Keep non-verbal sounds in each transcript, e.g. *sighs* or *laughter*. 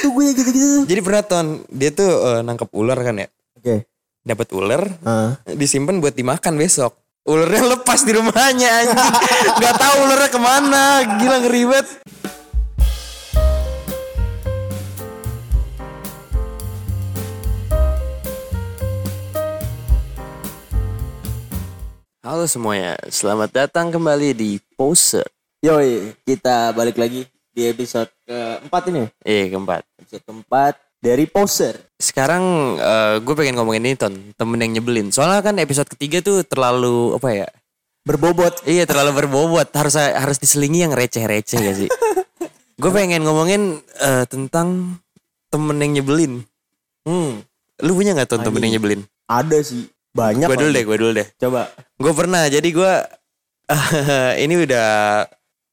tuh gue gitu-gitu. Jadi pernah ton dia tuh eh, nangkep ular kan ya. Oke. Dapat ular, Ah. disimpan buat dimakan besok. Ularnya lepas di rumahnya anjing. *laughs* Gak tahu ularnya ke mana. Gila ngeri banget. Halo semuanya, selamat datang kembali di Poser. Yoi, kita balik lagi di episode keempat ini. Eh, keempat. Episode keempat dari Poser. Sekarang gue pengen ngomongin ini ton, temen yang nyebelin. Soalnya kan episode ketiga tuh terlalu apa ya? Berbobot. Iya terlalu berbobot. Harus harus diselingi yang receh-receh gak sih? *laughs* gue pengen ngomongin eh, tentang temen yang nyebelin. Hmm, Lu punya nggak ton temen yang nyebelin? ada sih. Banyak. Gue dulu deh, gue dulu deh. Coba. Gue pernah. Jadi gue *laughs* ini udah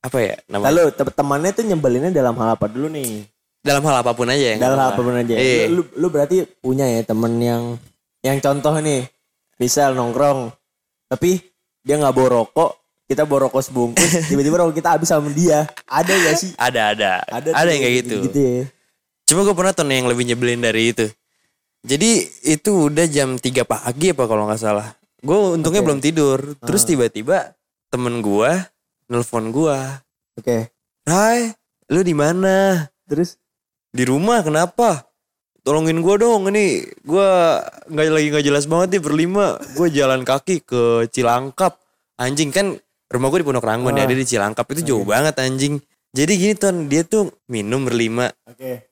apa ya namanya? Lalu te- temannya tuh nyebelinnya dalam hal apa dulu nih? Dalam hal apa pun aja ya. nggak Dalam hal apa pun aja. Iya. Lu, lu, lu berarti punya ya temen yang yang contoh nih. Misal nongkrong. Tapi dia nggak bawa rokok. Kita bawa rokok sebungkus. *laughs* Tiba-tiba rokok kita habis sama dia. Ada gak sih? Ada ada ada, tuh yang kayak gitu. Gitu ya. Cuma gue pernah ton yang lebih nyebelin dari itu. Jadi itu udah jam 3 pagi apa kalau nggak salah. Gue untungnya Oke. belum tidur. Terus Ah. tiba-tiba temen gue nelpon gue. Oke. Hai, lu di mana? Terus? Di rumah kenapa? Tolongin gue dong ini gue nggak lagi nggak jelas banget nih berlima. Gue jalan kaki ke Cilangkap. Anjing kan rumah gue di Pondok Ranggon ya, Ah. dia di Cilangkap itu jauh banget anjing. Jadi gini ton, dia tuh minum berlima. Oke.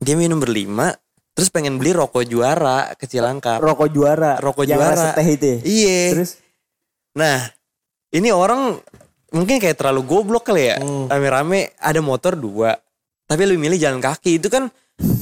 Dia minum berlima, terus pengen beli rokok juara ke Cilangkap. Rokok juara. Rokok yang juara. teh itu ya? Iya. Terus? Nah, ini orang mungkin kayak terlalu goblok kali ya. Hmm. Rame-rame ada motor dua, tapi lu milih jalan kaki. Itu kan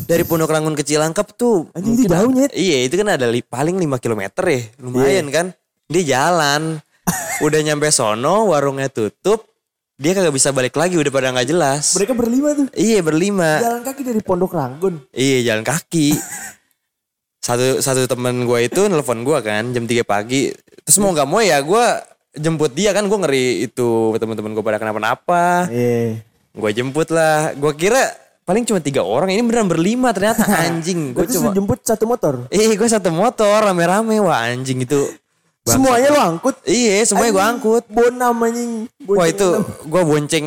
dari Pondok Rangun ke Cilangkap tuh. Anjing, mungkin jauh, a- Nyet. Iya, itu kan ada li- paling 5 km ya. Lumayan Iya. kan. Dia jalan. *laughs* Udah nyampe sono, warungnya tutup. Dia kagak bisa balik lagi, udah pada nggak jelas. Mereka berlima tuh. Iya, berlima. Jalan kaki dari Pondok Ranggun. Iya jalan kaki. *laughs* satu satu temen gue itu nelfon gue kan jam 3 pagi. Terus mau nggak mau ya gue jemput dia kan gue ngeri itu teman-teman gue pada kenapa-napa. Iya. Gue jemput lah. Gue kira paling cuma tiga orang. Ini beneran berlima ternyata *laughs* anjing. Gue cuma. jemput satu motor. Eh gue satu motor rame-rame wah anjing itu. Semuanya lu angkut. Iya semuanya gue angkut. Anjing. Bonceng Wah itu gue bonceng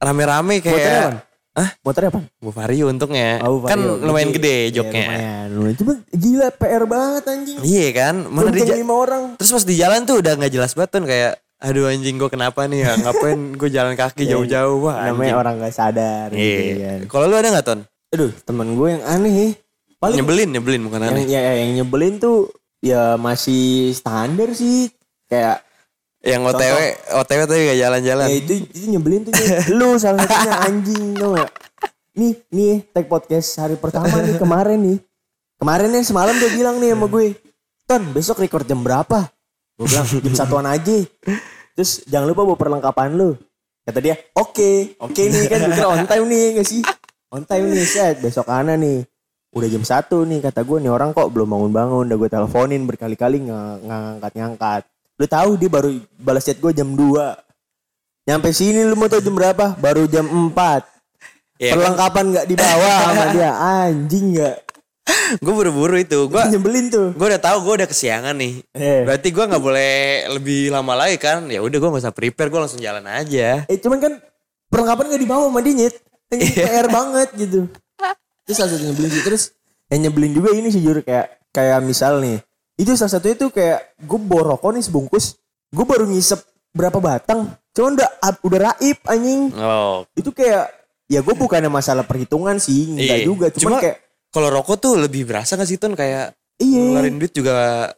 rame-rame kayak. Hah? Motornya apa? Vario untungnya. Oh, kan Vario. lumayan gede Iya, joknya. lumayan. Lumayan. Cuma gila PR banget anjing. Iya kan, mana di lima orang. Terus pas di jalan tuh udah nggak jelas banget tuh kayak aduh anjing gue kenapa nih ya ngapain gue jalan kaki jauh-jauh wah Iya, Namanya anjing. orang gak sadar. gitu Iya. kan. Kalau lu ada nggak ton? Aduh temen gue yang aneh. Paling Nyebelin, nyebelin bukan yang, aneh. ya, yang nyebelin tuh ya masih standar sih. Kayak Yang OTW, OTW tapi gak jalan-jalan. Ya itu, itu nyebelin tuh. *laughs* Lu salah satunya anjing tau gak Nih nih tag podcast hari pertama nih kemarin nih. Kemarin nih semalam dia bilang nih sama gue Ton besok record jam berapa? Gue bilang jam satuan aja. Terus jangan lupa bawa perlengkapan lu. Kata dia oke Oke nih kan gue on time nih gak sih? On time nih set besok ana nih. Udah jam satu nih kata gue nih orang kok belum bangun-bangun Udah gue teleponin berkali-kali nggak ngangkat-ngangkat Lu tahu dia baru balas chat gue jam 2 Nyampe sini lu mau tau jam berapa? Baru jam 4. Iya, Perlengkapan nggak dibawa sama dia. Anjing nggak. gue buru-buru itu. Gue Nyebelin tuh. gue udah tahu gue udah kesiangan nih. Eh. Berarti gue nggak boleh lebih lama lagi kan? Ya udah gue nggak usah prepare, gue langsung jalan aja. Eh cuman kan perlengkapan nggak dibawa sama dia nyet. Iya. PR banget gitu. Terus satu nyebelin sih. Terus yang nyebelin juga ini sih jujur kayak kayak misal nih. Itu salah satunya tuh kayak gue bawa rokok nih sebungkus. Gue baru ngisep berapa batang. Cuman udah udah raib anjing. Oh, Itu kayak ya gue bukannya masalah perhitungan sih. Enggak Iya. juga. Cuman Cuma kayak kalau rokok tuh lebih berasa gak sih ton kayak Iya. ngeluarin duit juga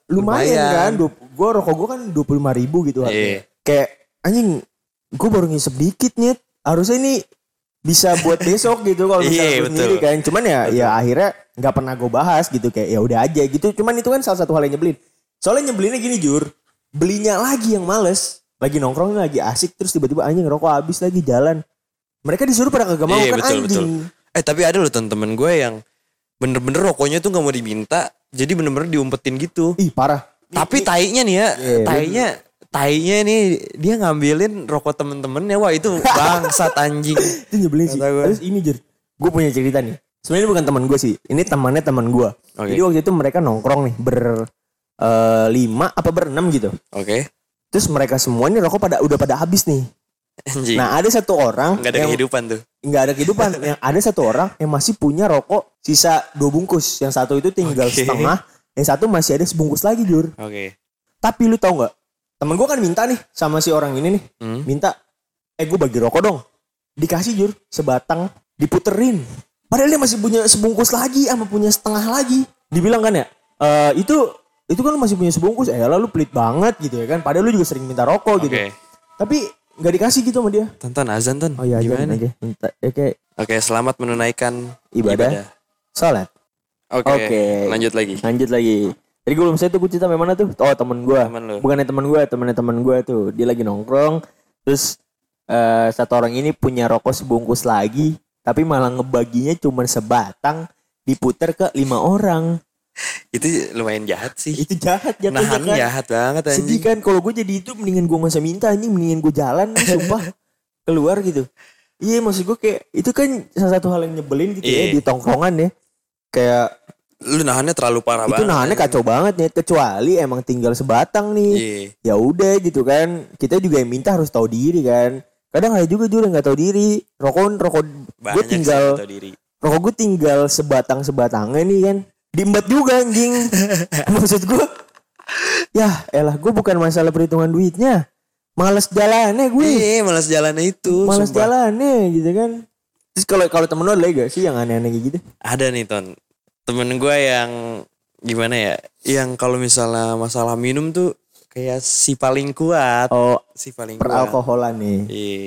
lumayan, kan gue rokok gue kan dua puluh ribu gitu Iya. kayak anjing gue baru ngisep dikit nih harusnya ini bisa buat besok gitu kalau misalnya Iya, gue betul. sendiri kan. Cuman ya ya akhirnya nggak pernah gue bahas gitu. Kayak ya udah aja gitu. Cuman itu kan salah satu hal yang nyebelin. Soalnya nyebelinnya gini jur. Belinya lagi yang males. Lagi nongkrong lagi asik. Terus tiba-tiba anjing rokok habis lagi jalan. Mereka disuruh pada kagak mau Iya, kan betul, anjing. Eh tapi ada loh temen-temen gue yang bener-bener rokoknya tuh nggak mau diminta, jadi bener-bener diumpetin gitu. ih parah. Tapi tainya nih ya, Iya, tainya tainya nih dia ngambilin rokok temen-temennya wah itu bangsat anjing. *laughs* itu nyebelin sih gue. terus ini jur gue punya cerita nih Sebenarnya bukan teman gue sih. Ini temannya teman gue. Oke. Jadi waktu itu mereka nongkrong nih ber eh, lima apa berenam gitu. Oke. Terus mereka semua ini rokok pada udah pada habis nih. Anjing. Nah ada satu orang Nggak ada yang kehidupan tuh. nggak ada kehidupan. *laughs* yang ada satu orang yang masih punya rokok sisa dua bungkus. Yang satu itu tinggal Oke. setengah. Yang satu masih ada sebungkus lagi jur. Oke. Tapi lu tau nggak? Temen gue kan minta nih sama si orang ini nih. Hmm. Minta, eh gue bagi rokok dong. Dikasih jur sebatang diputerin. Padahal dia masih punya sebungkus lagi sama punya setengah lagi. Dibilang kan ya, eh itu itu kan lu masih punya sebungkus. Eh lalu pelit banget gitu ya kan. Padahal lu juga sering minta rokok gitu. Oke. Tapi nggak dikasih gitu sama dia. Tonton azan ton. Oh iya Gimana? Minta, ya kayak Oke, selamat menunaikan Ibadah. sholat. Oke. Oke. Lanjut lagi. Lanjut lagi. Tadi gue belum saya tuh gue cerita mana tuh? Oh temen gue. Temen lu. Bukannya temen gue, temennya temen gue tuh. Dia lagi nongkrong. Terus eh satu orang ini punya rokok sebungkus lagi. Tapi malah ngebaginya cuma sebatang. Diputer ke lima orang. Itu lumayan jahat sih. Itu jahat jatuhnya Nahan kan. jahat banget Sedih anjing. kan. Kalau gue jadi itu mendingan gue masa minta anjing. Mendingan gue jalan nih *laughs* sumpah. Keluar gitu. Iya maksud gue kayak. Itu kan salah satu hal yang nyebelin gitu ya. Iya. Di tongkrongan ya. Kayak Lu nahannya terlalu parah itu banget. nahannya kacau banget nih. Kecuali emang tinggal sebatang nih. Iya. ya udah gitu kan kita juga yang minta harus tahu diri kan kadang ada juga juga nggak tahu diri rokok rokok gue tinggal yang tahu diri. rokok gue tinggal sebatang sebatangnya nih kan diembat juga anjing *laughs* maksud gue ya elah gue bukan masalah perhitungan duitnya males jalannya gue Iya, malas jalannya itu. males sumpah. jalannya gitu kan terus kalau kalau temen lu ada gak sih yang aneh-aneh gitu Ada nih ton. Temen gue yang gimana ya? Yang kalau misalnya masalah minum tuh kayak si paling kuat. oh Si paling kuat. peralkoholan nih Iya.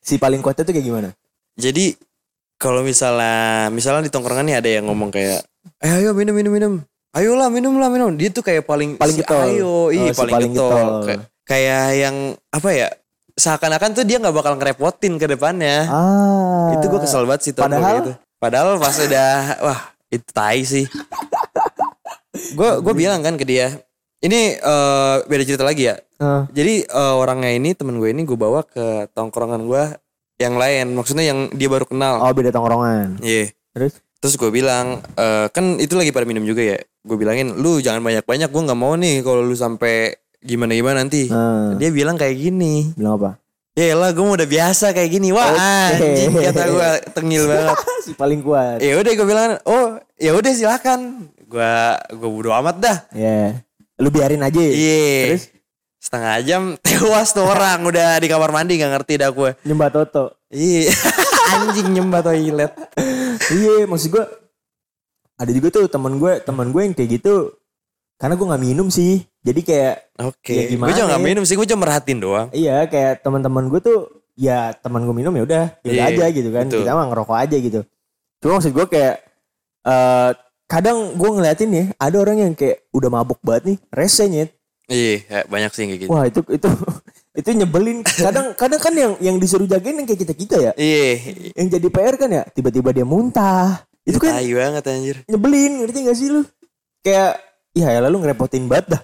si paling kuatnya tuh kayak gimana Jadi kalau misalnya misalnya di tongkrongan nih ada yang ngomong kayak, eh ayo minum minum minum, ayolah minum lah minum. Dia tuh kayak paling Paling si getol. Ayo, iya Oh, si paling, paling getol. getol. Kayak, kayak yang apa ya? Seakan-akan tuh dia nggak bakal ngerepotin ke depannya. ah itu gue kesel banget sih padahal- gitu. Padahal pas udah wah itu tai sih. Gue gue bilang kan ke dia, ini eh, beda cerita lagi ya. Ah. Jadi eh, orangnya ini temen gue ini gue bawa ke tongkrongan gue yang lain, maksudnya yang dia baru kenal. oh beda tongkrongan Iya. terus Terus gue bilang, eh, kan itu lagi pada minum juga ya. Gue bilangin, lu jangan banyak-banyak, gue nggak mau nih kalau lu sampai gimana-gimana nanti. Ah. Dia bilang kayak gini, bilang apa ya lah gue udah biasa kayak gini. Wah Oke. anjing kata gue tengil *laughs* banget. si paling kuat. ya udah gue bilang oh ya udah silakan gue gue bodo amat dah Ya. Lu biarin aja. iya Terus setengah jam *laughs* tewas tuh orang udah di kamar mandi nggak ngerti dah gue nyembah Toto. iya *laughs* anjing nyembah toilet iya, maksud gua ada juga tuh teman gue, teman gue yang kayak gitu. Karena gue nggak minum sih. Jadi kayak oke Ya, gue juga nggak ya? minum sih gue cuma merhatiin doang iya kayak teman-teman gue tuh ya teman gue minum ya udah, ya Iya, aja gitu kan. betul. Kita mah ngerokok aja gitu. Cuma maksud gue kayak eh kadang gue ngeliatin ya ada orang yang kayak udah mabuk banget nih, rese nyet. iya ya, banyak sih kayak gitu Wah itu itu *laughs* itu nyebelin. Kadang kadang kan yang yang disuruh jagain yang kayak kita kita ya. iya yang jadi PR kan ya tiba-tiba dia muntah itu kan banget anjir nyebelin ngerti gak sih lu kayak ya ya lalu ngerepotin banget dah.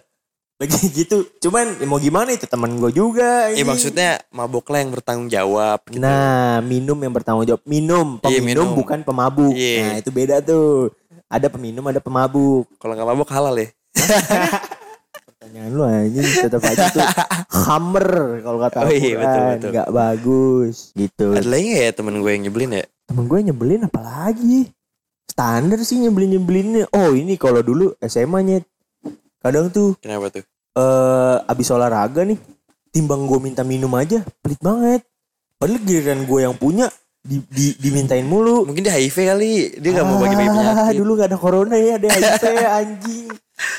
Lagi *laughs* gitu. Cuman ya mau gimana itu teman gue juga iya ini. maksudnya mabok lah yang bertanggung jawab gitu. Nah minum yang bertanggung jawab. Minum Iya, peminum minum. bukan pemabuk. Iya. nah itu beda tuh. Ada peminum ada pemabuk. Kalau nggak mabok halal ya. Pertanyaan lu anjing tetap aja tuh hammer kalau kata Oh iya, betul, betul. nggak bagus gitu. Ada lagi ya temen gue yang nyebelin ya? Temen gue nyebelin apalagi standar sih nyebelin nyebelinnya oh ini kalau dulu SMA nyet kadang tuh kenapa tuh? eh abis olahraga nih timbang gue minta minum aja pelit banget. Padahal giliran gue yang punya di, di, dimintain mulu. Mungkin dia HIV kali. Dia nggak mau bagi-bagi Ah, penyakit. dulu gak ada corona ya ada *laughs* HIV anjing.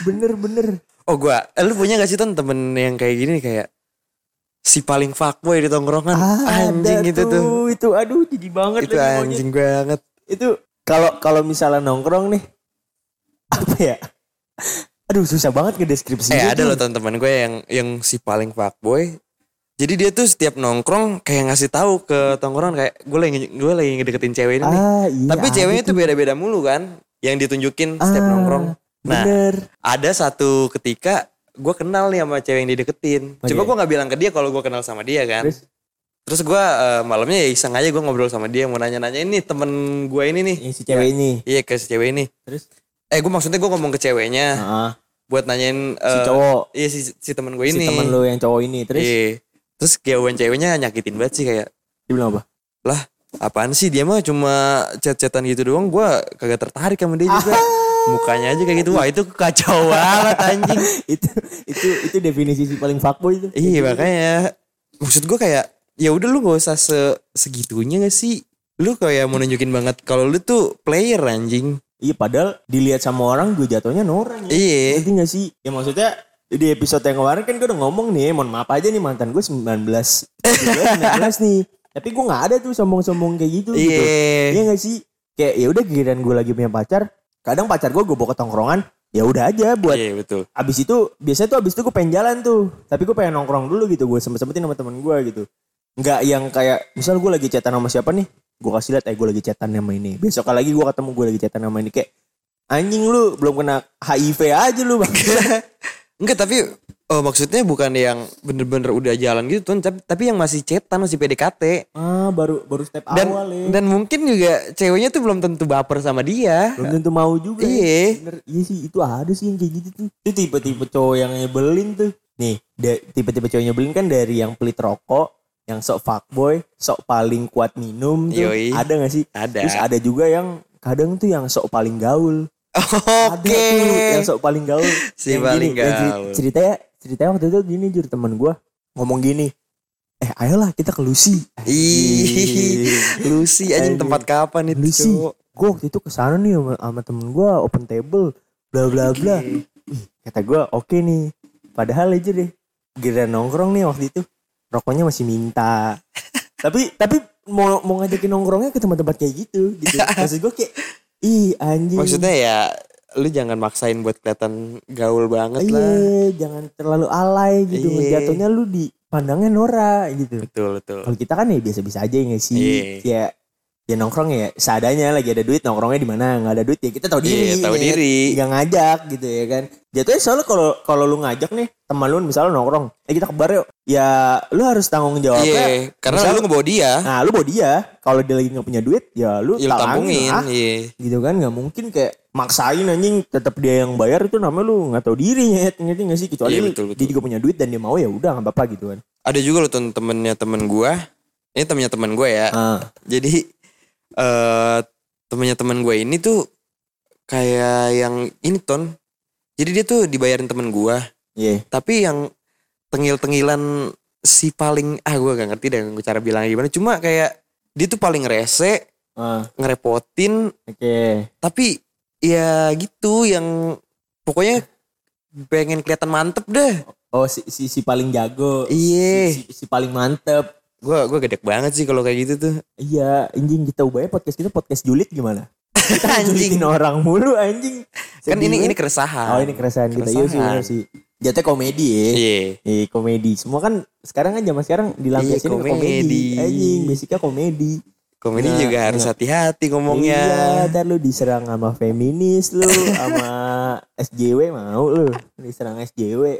Bener bener. Oh gua, eh, lu punya gak sih Ton temen yang kayak gini kayak si paling fuckboy di tongkrongan? Ah, anjing ada gitu tuh. itu aduh jadi banget Itu lagi monyet. anjing banget. itu kalau kalau misalnya nongkrong nih apa ya aduh susah banget ngedeskripsinya Eh ada loh teman-teman gue yang yang si paling fuckboy. Jadi dia tuh setiap nongkrong kayak ngasih tahu ke tongkrongan kayak gue lagi gue lagi ngedeketin cewek ini nih. ah iya Tapi ceweknya tuh beda-beda mulu kan yang ditunjukin setiap Ah, nongkrong. Nah, bener ada satu ketika gue kenal nih sama cewek yang dideketin. Oh, Coba iya. gue nggak bilang ke dia kalau gue kenal sama dia kan. Terus? Terus gue malamnya ya iseng aja gue ngobrol sama dia mau nanya-nanya ini temen gue ini nih. Yang si cewek ini. Iya ke si cewek ini. Terus? Eh gue maksudnya gue ngomong ke ceweknya Heeh. buat nanyain Si eh, cowok. Iya si, si temen gue Si ini. temen lu yang cowok ini. Terus Iya. Terus jawaban ceweknya nyakitin banget sih kayak dia bilang apa? lah apaan sih dia mah cuma chat-chatan gitu doang gue kagak tertarik sama dia juga. Mukanya aja kayak gitu. Wah itu kacau *laughs* banget anjing. itu itu itu definisi si paling fuckboy itu. Iya makanya maksud gue kayak ya udah lu gak usah se segitunya gak sih? Lu kayak mau nunjukin banget kalau lu tuh player anjing. Iya padahal dilihat sama orang gue jatuhnya norang ya. Iya. Ngerti gak sih? Ya maksudnya di episode yang kemarin kan gue udah ngomong nih, mohon maaf aja nih mantan gue 19, 17, 19 nih. Tapi gue gak ada tuh sombong-sombong kayak gitu gitu. Iya Iya. gak sih? Kayak ya udah giliran gue lagi punya pacar, kadang pacar gue gue bawa ke tongkrongan, ya udah aja buat Iya betul. abis itu biasanya tuh abis itu gue pengen jalan tuh tapi gue pengen nongkrong dulu gitu gue sempet sempetin sama temen gue gitu nggak yang kayak misal gue lagi chatan sama siapa nih gue kasih lihat eh gue lagi chatan sama ini besok lagi gue ketemu gue lagi chatan sama ini kayak anjing lu belum kena HIV aja lu bang *laughs* Enggak tapi oh, maksudnya bukan yang bener-bener udah jalan gitu tuh, tapi, tapi yang masih cetan masih PDKT. ah baru baru step Dan awal ya dan mungkin juga ceweknya tuh belum tentu baper sama dia. belum tentu mau juga Iya. ya. Bener, iya sih itu ada sih yang kayak gitu tuh itu tipe-tipe cowok yang nyebelin tuh nih tipe-tipe cowok nyebelin kan dari yang pelit rokok yang sok fuckboy sok paling kuat minum tuh Yoi. ada gak sih? Ada. terus ada juga yang kadang tuh yang sok paling gaul. Ada Oke. tuh yang sok paling gaul. *laughs* Si Yang paling gini, yang gaul. ceritanya ceritanya waktu itu gini jur teman gue ngomong gini eh ayolah kita ke Lucy. Ih, Lucy anjing tempat kapan itu Lucy gue waktu itu ke sana nih sama, sama temen gue open table bla bla bla. Ih, kata gue oke nih. Padahal aja deh giliran nongkrong nih waktu itu rokoknya masih minta tapi tapi mau mau ngajakin nongkrongnya ke tempat-tempat kayak gitu gitu *laughs* maksud gue kayak ih anjing Maksudnya ya lu jangan maksain buat kelihatan gaul banget lah. iya jangan terlalu alay gitu Iya. jatuhnya lu di pandangnya Nora gitu Betul betul. kalau kita kan ya biasa-biasa aja ya sih Iya. ya ya nongkrong ya seadanya lagi ada duit nongkrongnya di mana nggak ada duit ya kita tahu diri Iya, tahu ya. diri. nggak ngajak gitu ya kan jatuhnya soalnya kalau kalau lu ngajak nih teman lu misalnya nongkrong eh kita ke bar yuk ya lu harus tanggung jawabnya Iya, karena misal- lu ngebawa dia. nah lu bawa dia kalau dia lagi nggak punya duit ya lu Ya tampungin, lah. iya. gitu kan nggak mungkin kayak maksain anjing tetap dia yang bayar itu namanya lu nggak tahu diri ya ngerti nggak sih kecuali Iya, betul, betul. dia juga punya duit dan dia mau ya udah nggak apa-apa gitu kan Ada juga loh tuh temennya temen gua. Ini temennya temen gue ya. ah Jadi eh temennya temen gue ini tuh kayak yang ini ton. Jadi dia tuh dibayarin temen gua. iya Tapi yang tengil-tengilan si paling ah gue gak ngerti deh cara bilangnya gimana. Cuma kayak dia tuh paling rese, ah ngerepotin, oke tapi ya gitu yang pokoknya pengen kelihatan mantep deh. Oh si, si, si paling jago. Iya. Si, si, si paling mantep. Gue gue gedek banget sih kalau kayak gitu tuh. Iya anjing kita ubahnya podcast kita podcast julid gimana? Kita *laughs* Anjing. orang mulu anjing. Kan Sedih ini ini banget. keresahan. Oh ini keresahan kita. Iya sih Keresahan. bener sih. Komedi ya. Iya. Iya komedi. Semua kan sekarang kan zaman sekarang Iya, ke komedi. komedi. Anjing basicnya komedi. Komedi Nah, juga harus hati-hati ngomongnya. Iya, ntar lu diserang sama feminis lu, *laughs* sama SJW mau lu, diserang SJW.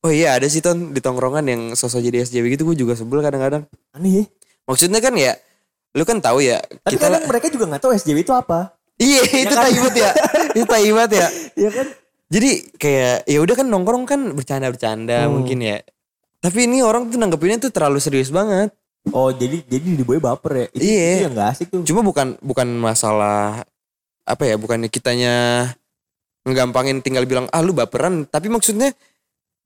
Oh iya ada sih ton di tongkrongan yang sosok jadi SJW gitu gue juga sebel kadang-kadang. Aneh ya. Maksudnya kan ya, lu kan tahu ya Tapi kita kadang mereka juga nggak tahu SJW itu apa. Iya itu kan? taibat ya, *laughs* itu taibat ya. Iya kan? Jadi kayak ya udah kan nongkrong kan bercanda-bercanda Hmm. mungkin ya. Tapi ini orang tuh nanggepinnya tuh terlalu serius banget. Oh jadi jadi di boy baper ya? Itu, Iya. itu yang gak asik tuh. Cuma bukan bukan masalah apa ya, bukannya kitanya ngegampangin tinggal bilang ah lu baperan, tapi maksudnya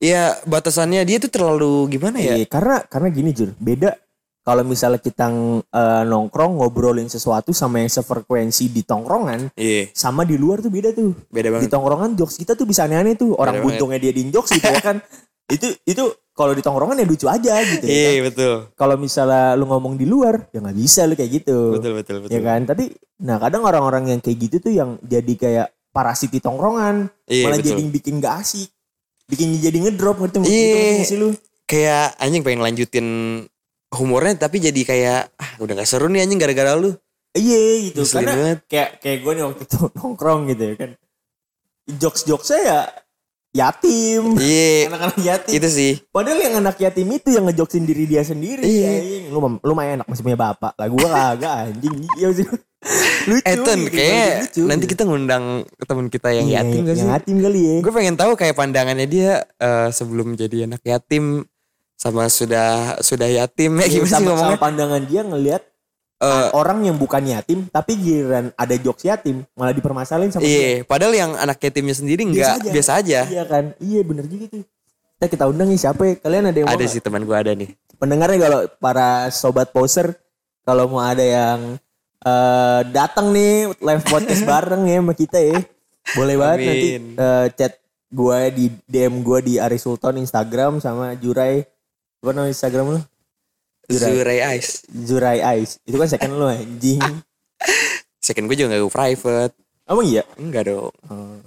ya batasannya dia tuh terlalu gimana ya? Iya, karena karena gini Jur, beda kalau misalnya kita eh, nongkrong ngobrolin sesuatu sama yang sefrekuensi di tongkrongan Iya, sama di luar tuh beda tuh. beda Di banget. tongkrongan jokes kita tuh bisa aneh-aneh tuh. Orang Beda banget. buntungnya dia di jokes gitu ya kan. *laughs* itu itu kalau di tongkrongan ya lucu aja gitu ya. kan. Iya betul, Kalau misalnya lu ngomong di luar ya nggak bisa lu kayak gitu. betul betul betul. Ya kan? Tapi nah kadang orang-orang yang kayak gitu tuh yang jadi kayak parasit di tongkrongan, Iya, malah betul. jadi bikin gak asik. Bikin jadi ngedrop ngerti nggak? Nggak sih lu? Kayak anjing pengen lanjutin humornya tapi jadi kayak ah udah gak seru nih anjing gara-gara lu. Iya gitu. Ngeselin Karena banget. kayak kayak gue nih waktu itu *laughs* nongkrong gitu ya kan. Jokes jokes saya ya yatim. Iya. Anak-anak yatim. Itu sih. Padahal yang anak yatim itu yang ngejoksin diri dia sendiri. Iya. anjing. Lu lu mah enak masih punya bapak. Lah gua kagak anjing. Iya sih. Lucu. Eh Ton, gitu, kayak lucu. nanti kita ngundang teman kita yang Iya, yatim gak sih? Yang yatim kali ya. Gue pengen tahu kayak pandangannya dia eh, sebelum jadi anak yatim sama sudah sudah yatim ya Iya, gimana sih sama, sama ngomongnya? pandangan dia ngelihat Eh, orang yang bukan yatim tapi giliran ada jokes yatim malah dipermasalahin sama dia. Iya, padahal yang anak yatimnya sendiri enggak biasa aja. Iya kan? Iya bener juga tuh. Kita kita undang nih siapa ya? Kalian ada yang mau Ada nggak? sih teman gue ada nih. pendengarnya kalau para sobat poser kalau mau ada yang eh datang nih live podcast bareng ya sama kita ya. Boleh banget nanti Amin. eh, chat gue di DM gue di Ari Sultan Instagram sama Jurai apa nama Instagram lu? Jurai. Zurai Ice. Jurai Ice. Itu kan second lu anjing. *laughs* Second gue juga gak gue private. Emang iya? Enggak dong.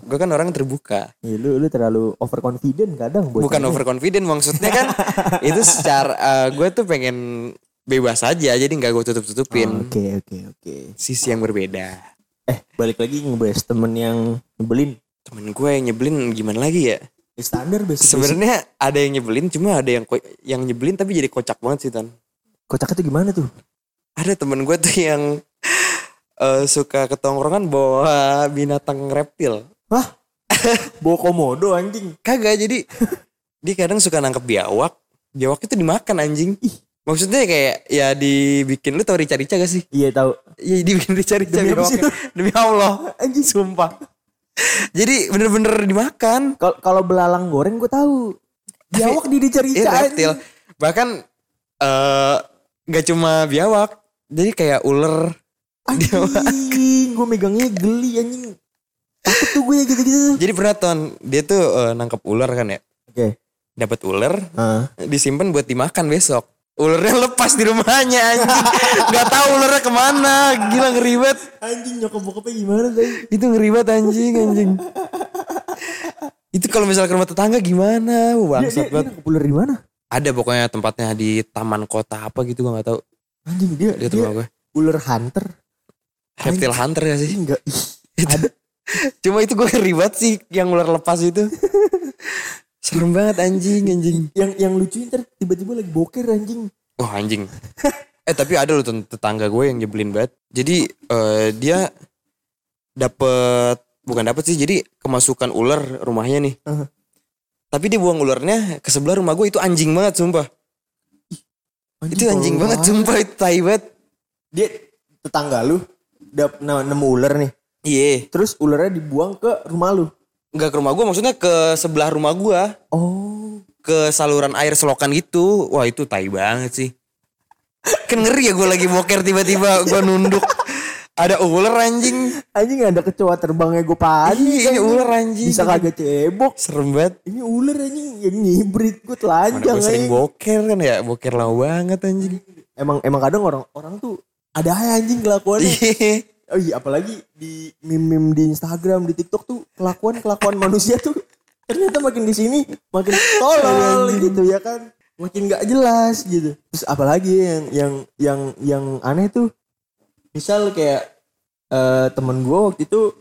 Gue kan orang terbuka. Ya, lu lu terlalu overconfident kadang Bukan overconfident maksudnya kan. *laughs* itu secara gue tuh pengen bebas aja jadi nggak gue tutup tutupin Oke oke oke. sisi yang berbeda. Eh balik lagi ngebahas temen yang nyebelin. Temen gue yang nyebelin gimana lagi ya? Ya, standar basic. Sebenarnya ada yang nyebelin cuma ada yang yang nyebelin tapi jadi kocak banget sih Tan. Kocak itu gimana tuh? Ada temen gue tuh yang eh, suka ketongkrongan bawa binatang reptil. Hah? Bawa komodo anjing. Kagak jadi dia kadang suka nangkep biawak. Biawak itu dimakan anjing. Maksudnya kayak ya dibikin lu tau rica-rica gak sih? Iya tahu. Iya dibikin rica-rica Demi apa sih? *laughs* Demi Allah. Anjing. Sumpah. Jadi bener-bener dimakan. Kalau kalau belalang goreng gue tahu. Biawak di Iya dicari-cari. reptil. Bahkan eh nggak cuma biawak. Jadi kayak ular. Anjing, gue megangnya geli anjing. Takut tuh gue gitu-gitu. Jadi pernah ton dia tuh eh, nangkep ular kan ya. Oke. Dapat ular, Ah. disimpan buat dimakan besok. Ularnya lepas di rumahnya anjing. *laughs* Gak tahu ularnya ke mana. Gila ngeri banget. Anjing nyokap bokapnya gimana tadi? Itu ngeri banget anjing anjing. Itu kalau misalnya ke rumah tetangga gimana? Bangsat banget. ular di mana? Ada pokoknya tempatnya di taman kota apa gitu gua nggak tahu. Anjing dia Dia dia, gue. ular hunter. Reptil hunter ya sih. Enggak. Ada Cuma itu gue banget sih yang ular lepas itu. *laughs* Serem banget anjing anjing. yang yang lucu ntar tiba-tiba lagi boker anjing. Wah anjing. *laughs* eh tapi ada loh tet- tetangga gue yang nyebelin banget. Jadi eh, dia dapet bukan dapet sih jadi kemasukan ular rumahnya nih. Aha. Tapi dia buang ularnya ke sebelah rumah gue itu anjing banget sumpah. itu anjing banget sumpah itu tai banget. Dia tetangga lu dap nemu ular nih. Iya. Terus ularnya dibuang ke rumah lu. Enggak ke rumah gue maksudnya ke sebelah rumah gue. Oh. Ke saluran air selokan gitu. Wah itu tai banget sih. Kan ngeri ya gue lagi boker tiba-tiba gue nunduk. Ada ular anjing. Anjing ada kecoa terbangnya gue panik. Iya, ini ular anjing. Bisa kagak cebok. Serem banget. Ini ular anjing yang nyibrit gue Mana telanjang gue sering boker kan ya. Boker lama banget anjing. Emang emang kadang orang orang tuh ada aja anjing kelakuannya. Oh iya apalagi di meme-meme di Instagram, di TikTok tuh kelakuan-kelakuan manusia tuh ternyata makin di sini makin tolol gitu ya kan. Makin gak jelas gitu. Terus apalagi yang yang yang yang aneh tuh misal kayak eh temen gue waktu itu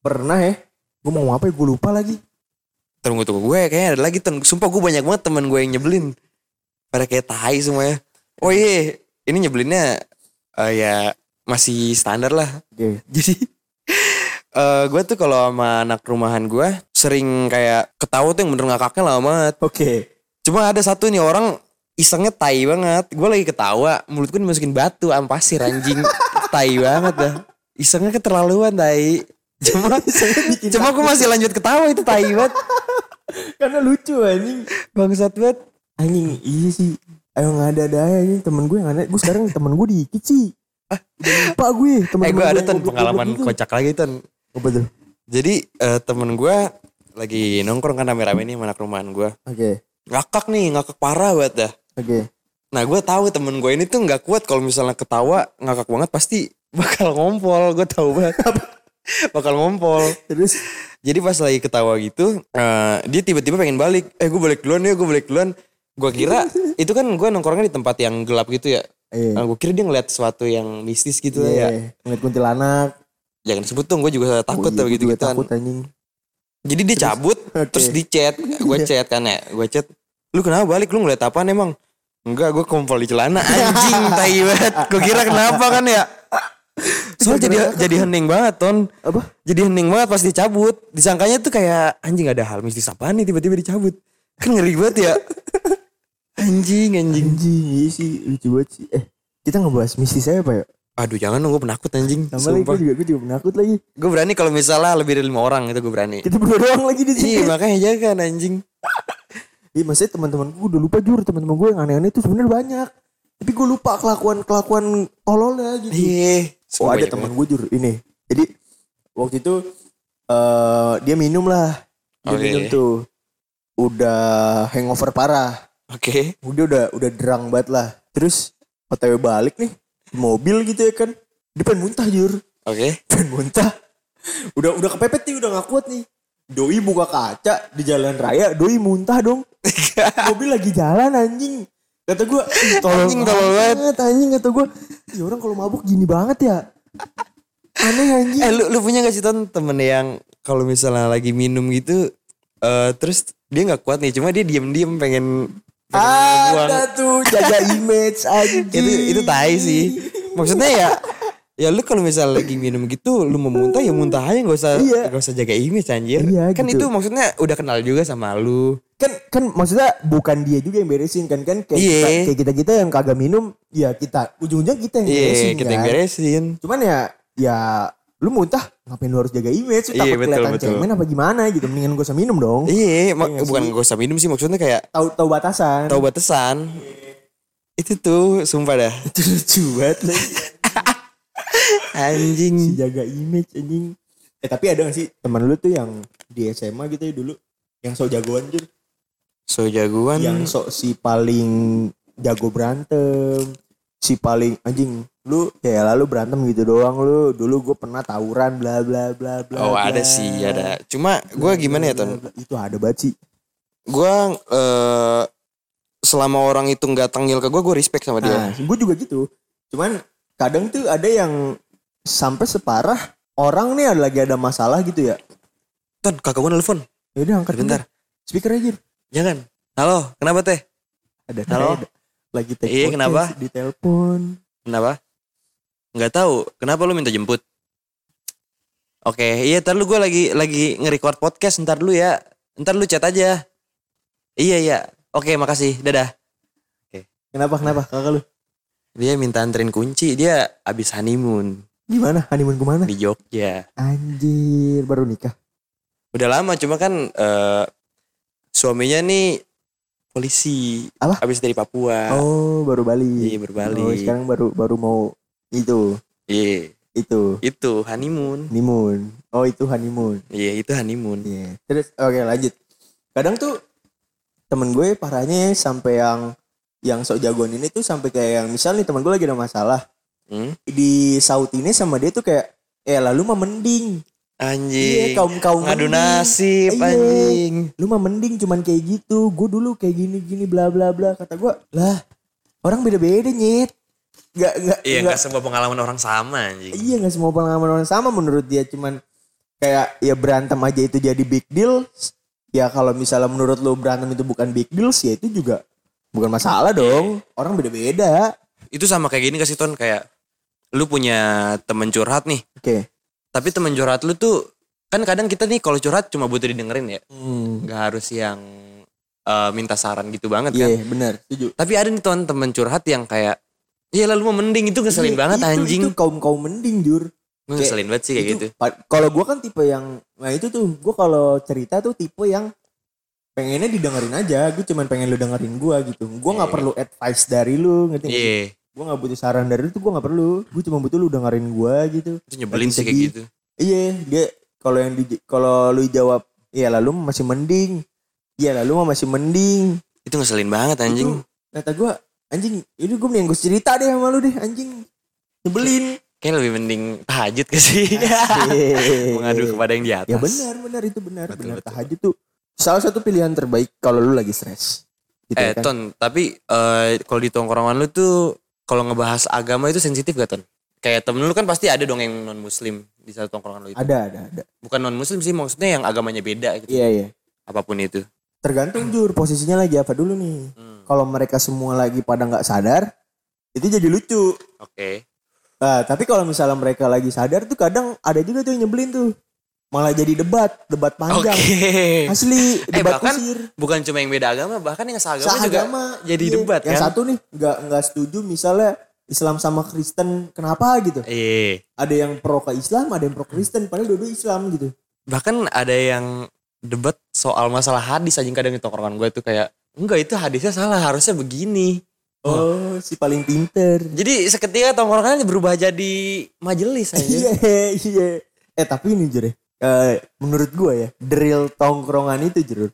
pernah ya gue mau apa ya gue lupa lagi Tunggu tunggu gue kayaknya ada lagi tuh. Sumpah gue banyak banget temen gue yang nyebelin. Pada kayak tai semuanya. Oh iya. Ini nyebelinnya eh, ya masih standar lah. oke Jadi eh gue tuh kalau sama anak rumahan gue sering kayak ketawa tuh yang bener ngakaknya lama banget. oke Cuma ada satu nih orang isengnya tai banget. Gue lagi ketawa, mulut gue dimasukin batu sama pasir anjing. *laughs* tai banget dah. Isengnya keterlaluan tai. Cuma *laughs* cuma gue masih lanjut ketawa itu tai banget. karena lucu anjing Bangsat banget. anjing iya sih emang ada ada aja anjing temen gue yang aneh gue sekarang temen gue dikit sih ah udah lupa gue temen Eh gue ada tuh pengalaman gitu. kocak lagi tuh. apa tuh Jadi eh, temen gue lagi nongkrong kan rame-rame nih anak rumahan gue. oke Ngakak nih, ngakak parah banget dah. oke Nah gue tahu temen gue ini tuh nggak kuat kalau misalnya ketawa ngakak banget pasti bakal ngompol. Gue tahu banget. *laughs* bakal ngompol. terus Jadi pas lagi ketawa gitu, eh, dia tiba-tiba pengen balik. Eh gue balik duluan ya, gue balik duluan. Gue kira *laughs* itu kan gue nongkrongnya di tempat yang gelap gitu ya. eh Nah, gue kira dia ngeliat sesuatu yang mistis gitu ya. iya ngeliat kuntilanak Jangan sebut dong, gue juga takut Oh, iya, gitu gitu takut anjing Jadi dia cabut *laughs* Oke. terus di chat, gue chat kan ya, gue chat. Lu kenapa balik? Lu ngeliat apaan emang? Enggak, gue kompol di celana anjing *laughs* tai banget. Gue kira kenapa kan ya? Soalnya jadi jadi hening banget ton. Apa? Jadi hening banget pas dicabut. Disangkanya tuh kayak anjing ada hal mistis apaan nih tiba-tiba dicabut. Kan ngeri banget ya. Anjing anjing. Anjing, iya sih lucu banget sih. Eh, kita ngebahas mistis saya apa ya? Aduh jangan dong gue penakut anjing. Sama lagi gue juga, gue juga penakut lagi. Gue berani kalau misalnya lebih dari lima orang itu gue berani. Kita berdua doang lagi di sini. Iya makanya jangan anjing. *laughs* Iya maksudnya teman-teman gue udah lupa jur teman-teman gue yang aneh-aneh itu sebenarnya banyak. Tapi gue lupa kelakuan-kelakuan tololnya gitu. Iya. Oh ada teman gue jur ini. Jadi waktu itu eh dia minum lah. Dia Oke. minum tuh. Udah hangover parah. Oke. Udah udah udah derang banget lah. Terus OTW balik nih di mobil gitu ya kan. Pengen muntah jur. Oke. pengen muntah. Udah udah kepepet nih udah gak kuat nih. Doi buka kaca di jalan raya, Doi muntah dong. *laughs* Mobil lagi jalan anjing. Kata gue, tolol Anjing, tolol banget anjing kata gue. Ya orang kalau mabuk gini banget ya. Aneh anjing. Eh lu lu punya gak sih ton temen yang kalau misalnya lagi minum gitu eh terus dia nggak kuat nih cuma dia diem-diem pengen. Ada tuh jaga *laughs* image anjing. itu itu tai sih maksudnya ya ya lu kalau misalnya lagi minum gitu lu mau muntah ya muntah aja nggak usah Iya. nggak usah jaga image anjir Iya, kan gitu. itu maksudnya udah kenal juga sama lu Kan kan maksudnya bukan dia juga yang beresin kan kan kayak Iya. kita, kayak kita kita yang kagak minum ya kita ujung-ujungnya kita yang iya beresin kita yang kan. beresin Cuman ya ya lu muntah ngapain lu harus jaga image? Lu Iya, takut betul, kelihatan betul. cemen apa gimana gitu? Mendingan gak usah minum dong. Iya mak- nggak bukan sih? gak usah minum sih maksudnya kayak tahu tahu batasan. tahu batasan. Itu tuh sumpah dah. *laughs* Itu lucu banget lagi *laughs* si anjing jaga image anjing. Eh tapi ada gak sih teman lu tuh yang di SMA gitu ya dulu? Yang sok jagoan Jur so jagoan. Yang sok si paling jago berantem si paling anjing lu kayak lalu berantem gitu doang lu dulu gue pernah tawuran bla bla bla bla oh bla. ada sih ada cuma gue gimana ya ton itu ada banget sih gue eh selama orang itu nggak tengil ke gue gue respect sama dia Nah, gue juga gitu. Cuman kadang tuh ada yang sampai separah orang nih ada lagi ada masalah gitu ya. ton kakak gue nelfon Ya udah angkat Bentar. Speaker aja. jangan halo kenapa teh Ada Halo? ada. Lagi take Iya, kenapa? Di telepon. kenapa nggak tahu kenapa lu minta jemput? Oke iya ntar lu gue lagi lagi nge-record podcast ntar lu ya. Ntar lu chat aja. Iya iya. Oke makasih. Dadah. Kenapa kenapa? Kakak lu? dia minta anterin kunci dia abis honeymoon. Gimana? Honeymoon ke mana? di Jogja. Anjir, baru nikah. udah lama cuma kan eh suaminya nih polisi. Apa? abis dari Papua. Oh, baru Bali. iya berbalik Oh, sekarang baru baru mau itu, iya. Itu. Itu honeymoon. Honeymoon. Oh, itu honeymoon. iya itu honeymoon. Iya. Terus oke lanjut. Kadang tuh temen gue parahnya sampai yang yang sok jagoan ini tuh sampai kayak yang misal nih temen gue lagi ada masalah. Hmm? di saut ini sama dia tuh kayak eh lalu mah mending. Anjing. Iya kaum kaum ngadu nasib anjing. Lu mah mending cuman kayak gitu. Gue dulu kayak gini gini bla bla bla. Kata gue lah orang beda beda nyet nggak nggak iya nggak. semua pengalaman orang sama anjing. Iya nggak semua pengalaman orang sama menurut dia cuman kayak ya berantem aja itu jadi big deal. Ya kalau misalnya menurut lu berantem itu bukan big deal ya itu juga bukan masalah dong. Orang beda beda itu sama kayak gini kasih ton? Kayak lu punya temen curhat nih. Oke. Tapi temen curhat lu tuh kan kadang kita nih kalau curhat cuma butuh didengerin ya. Hmm. nggak harus yang eh, minta saran gitu banget iya kan. benar setuju. Tapi ada nih ton temen curhat yang kayak Iya lalu mau mending itu ngeselin Iya, banget itu, anjing. itu kaum kaum mending jur ngeselin banget sih kayak Itu gitu. Kalau gue kan tipe yang, nah itu tuh gue kalau cerita tuh tipe yang pengennya didengerin aja. Gue cuman pengen lu dengerin gue gitu. Gue nggak Iya. perlu advice dari lu, ngerti? Iya, Gue nggak butuh saran dari lu tuh gue nggak perlu. Gue cuma butuh lu dengerin gue gitu. itu nyebelin Lagi sih kayak sedih. gitu. Iya, dia kalau yang di, kalau lu jawab, iya lalu masih mending. Iya lalu mah masih mending. Itu ngeselin banget anjing. Itu kata gue, anjing, ini gue mending gue cerita deh sama lu deh, anjing. Nyebelin. Kayak lebih mending tahajud ke sih. Mengadu kepada yang di atas. Ya benar, benar itu benar. Betul, benar betul. tahajud tuh salah satu pilihan terbaik kalau lu lagi stres. Gitu Eh ya kan? Ton, tapi eh, kalau di tongkrongan lu tuh kalau ngebahas agama itu sensitif gak Ton? Kayak temen lu kan pasti ada dong yang non muslim di satu tongkrongan lo itu? Ada, ada, ada. Bukan non muslim sih maksudnya yang agamanya beda gitu. Iya, iya. Apa pun itu. Tergantung jur posisinya lagi apa dulu nih. Hmm. Kalau mereka semua lagi pada nggak sadar, itu jadi lucu. Oke. Nah, tapi kalau misalnya mereka lagi sadar tuh kadang ada juga tuh yang nyebelin tuh. Malah jadi debat, debat panjang. Asli, Eh debat bahkan kusir. bukan cuma yang beda agama, bahkan yang seagama juga Seagama. jadi Iya. debat Yang kan. satu nih nggak nggak setuju misalnya Islam sama Kristen kenapa gitu. Iya. Ada yang pro ke Islam, ada yang pro Kristen, padahal dua-dua Islam gitu. Bahkan ada yang debat soal masalah hadis aja kadang di tongkrongan gue tuh kayak enggak itu hadisnya salah harusnya begini. Oh, si paling pinter. Jadi seketika tongkrongannya berubah jadi majelis *laughs* aja. Iya, iya. Eh tapi ini Jure, eh, menurut gue ya, drill tongkrongan itu Jure,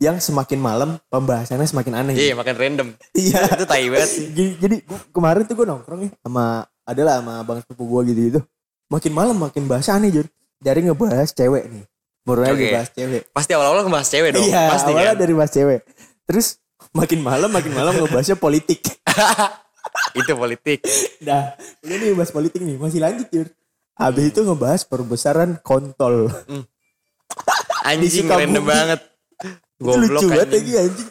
yang semakin malam pembahasannya semakin aneh. Iya, makan random. *laughs* Iya. itu tai banget. Jadi, jadi gua- kemarin tuh gue nongkrong ya sama adalah sama bang sepupu gue gitu gitu. Makin malam makin bahas aneh Jur. Dari ngebahas cewek nih. Mulai lagi Oke. bahas cewek. Pasti awal-awal ngebahas cewek dong. iya, pasti awalnya kan. dari bahas cewek. Terus makin malam makin malam ngebahasnya politik. *laughs* itu politik. Nah, udah nih bahas politik nih, masih lanjut Jur. Habis itu ngebahas perbesaran kontol. *laughs* Anjing Sukabumi. random banget. itu lucu Goblok banget anjing. lagi anjing.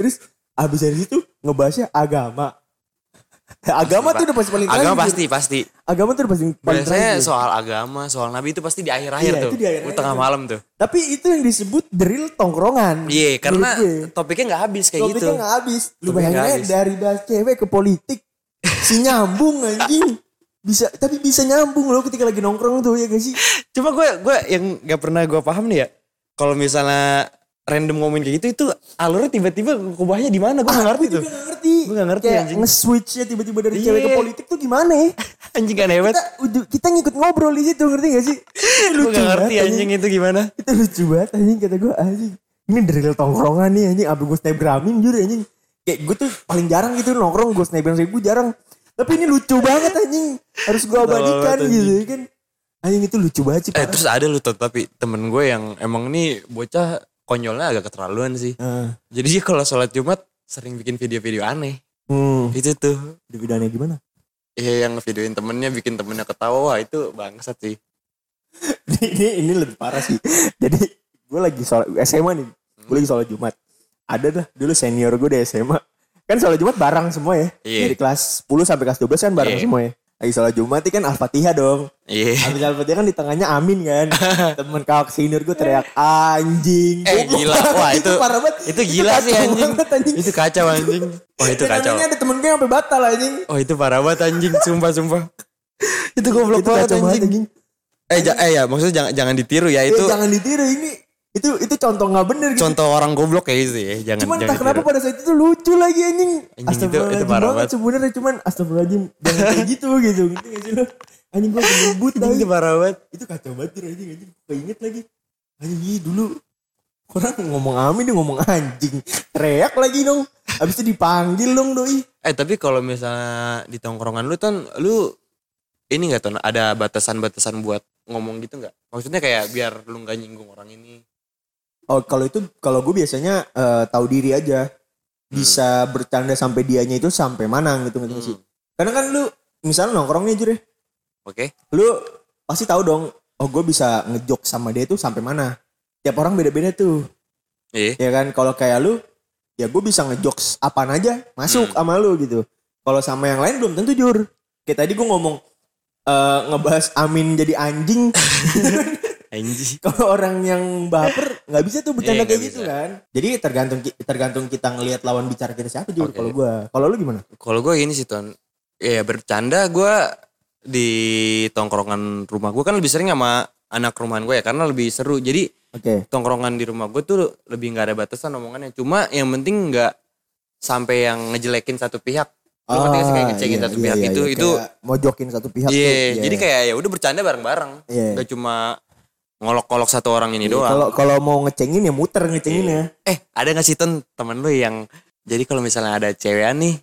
Terus habis dari situ ngebahasnya agama. *laughs* agama tuh udah pasti paling Agama pasti pasti. Agama tuh udah pasti paling Biasanya terakhir. soal agama, soal nabi itu pasti di akhir-akhir Iya, tuh. itu di Di tengah tuh. malam tuh. Tapi itu yang disebut drill tongkrongan. Iya, karena Menurut gue. topiknya nggak habis kayak Topiknya gitu. nggak habis. Lu Topiknya bayangin habis. dari bahas cewek ke politik. si nyambung anjing. Bisa, tapi bisa nyambung loh ketika lagi nongkrong tuh ya gak sih? Cuma gue gue yang nggak pernah gue paham nih ya. Kalau misalnya random ngomongin kayak gitu itu alurnya tiba-tiba kubahnya di mana? Gue nggak ngerti tuh. ngerti. Gue nggak ngerti, Kayak anjing. nge-switchnya tiba-tiba dari Iya. cewek ke politik tuh gimana ya? *laughs* Anjing aneh banget. Kita, kita ngikut ngobrol di situ ngerti gak sih? *laughs* Gue nggak ngerti banget, anjing itu gimana. Itu lucu banget anjing kata gue anjing. Ini drill tongkrongan nih anjing. Abis gue snapgramin jujur anjing. Kayak gue tuh paling jarang gitu nongkrong gue snapgram gue jarang. Tapi ini lucu banget anjing. Harus gue abadikan gitu anjing. kan. Anjing itu lucu banget sih. Eh terus ada lu tapi temen gue yang emang nih bocah konyolnya agak keterlaluan sih. Ah. Jadi dia kalau sholat Jumat sering bikin video-video aneh. Hmm. Itu tuh. Di videonya gimana? Iya yang ngevideoin temennya bikin temennya ketawa wah itu bangsat sih. *laughs* ini ini lebih parah sih. *laughs* Jadi gue lagi sholat SMA nih. Gue lagi sholat Jumat. Ada dah dulu senior gue di SMA. Kan sholat Jumat bareng semua ya. Iya. Dari kelas 10 sampai kelas 12 kan bareng Iya. semua ya. Lagi sholat Jumat kan Al-Fatihah dong. Iya. Habis Al-Fatihah kan di tengahnya Amin kan. *laughs* Temen kakak senior gue teriak anjing. Eh gila, wah itu parah banget. Itu gila sih kacau anjing. banget, anjing. Itu kacau anjing. Wah itu Dan kacau. namanya ada temen gue yang sampai batal anjing. Oh itu parah banget anjing, sumpah sumpah. itu goblok Itu banget anjing. anjing. Eh, ja- eh ya maksudnya jangan jangan ditiru ya Itu itu jangan ditiru ini. Itu itu contoh nggak bener gitu. contoh orang goblok kayak gitu ya. Jangan Cuman jangan entah kenapa ditiru. pada saat itu lucu lagi anjing. Anjing, itu- Astagfirullahaladzim itu parah banget sebenarnya cuman astagfirullahaladzim jangan kayak *laughs* gitu gitu. Gitu gak sih lo? Anjing gue ngebut Anjing itu parah banget. Itu kacau banget Jir, anjing anjing. Keinget lagi. Anjing iya dulu orang ngomong amin dia ngomong anjing. Teriak lagi dong. Habis itu dipanggil dong doi. Eh tapi kalau misalnya di tongkrongan lu kan lu ini nggak tuh ada batasan-batasan buat ngomong gitu nggak? Maksudnya kayak biar lu nggak nyinggung orang ini. Oh kalau itu kalau gue biasanya eh, tahu diri aja. Bisa bercanda sampai dianya itu sampai mana gitu gitu sih. Karena kan lu misalnya nongkrong nih Jir ya. Oke? lu pasti tahu dong oh gue bisa ngejok sama dia tuh sampai mana tiap orang beda-beda tuh Iya. ya kan kalau kayak lu ya gue bisa ngejokes apaan aja masuk Hmm. sama lu gitu kalau sama yang lain belum tentu jur kayak tadi gue ngomong eh, ngebahas Amin jadi anjing *laughs* Anjing. *laughs* kalau orang yang baper nggak bisa tuh bercanda Iya, kayak gitu bisa. kan jadi tergantung tergantung kita ngelihat lawan bicara kita siapa jur Oke. kalau gue kalau lu gimana Kalau gue ini sih ton, ya bercanda gue di tongkrongan rumah gue kan lebih sering sama anak rumahan gue ya karena lebih seru. Jadi oke tongkrongan di rumah gue tuh lebih nggak ada batasan omongannya. Cuma yang penting nggak sampai yang ngejelekin satu pihak. Lo ngerti gak sih kayak ngecekin iya, satu iya, pihak iya, itu iya, itu mojokin satu pihak iya. tuh iya. Jadi kayak ya udah bercanda bareng-bareng. Iya. Gak cuma ngolok-ngolok satu orang ini doang. Kalau kalau mau ngecengin ya muter ngecenginnya. Eh ada gak sih ton temen lu yang jadi kalau misalnya ada cewekan nih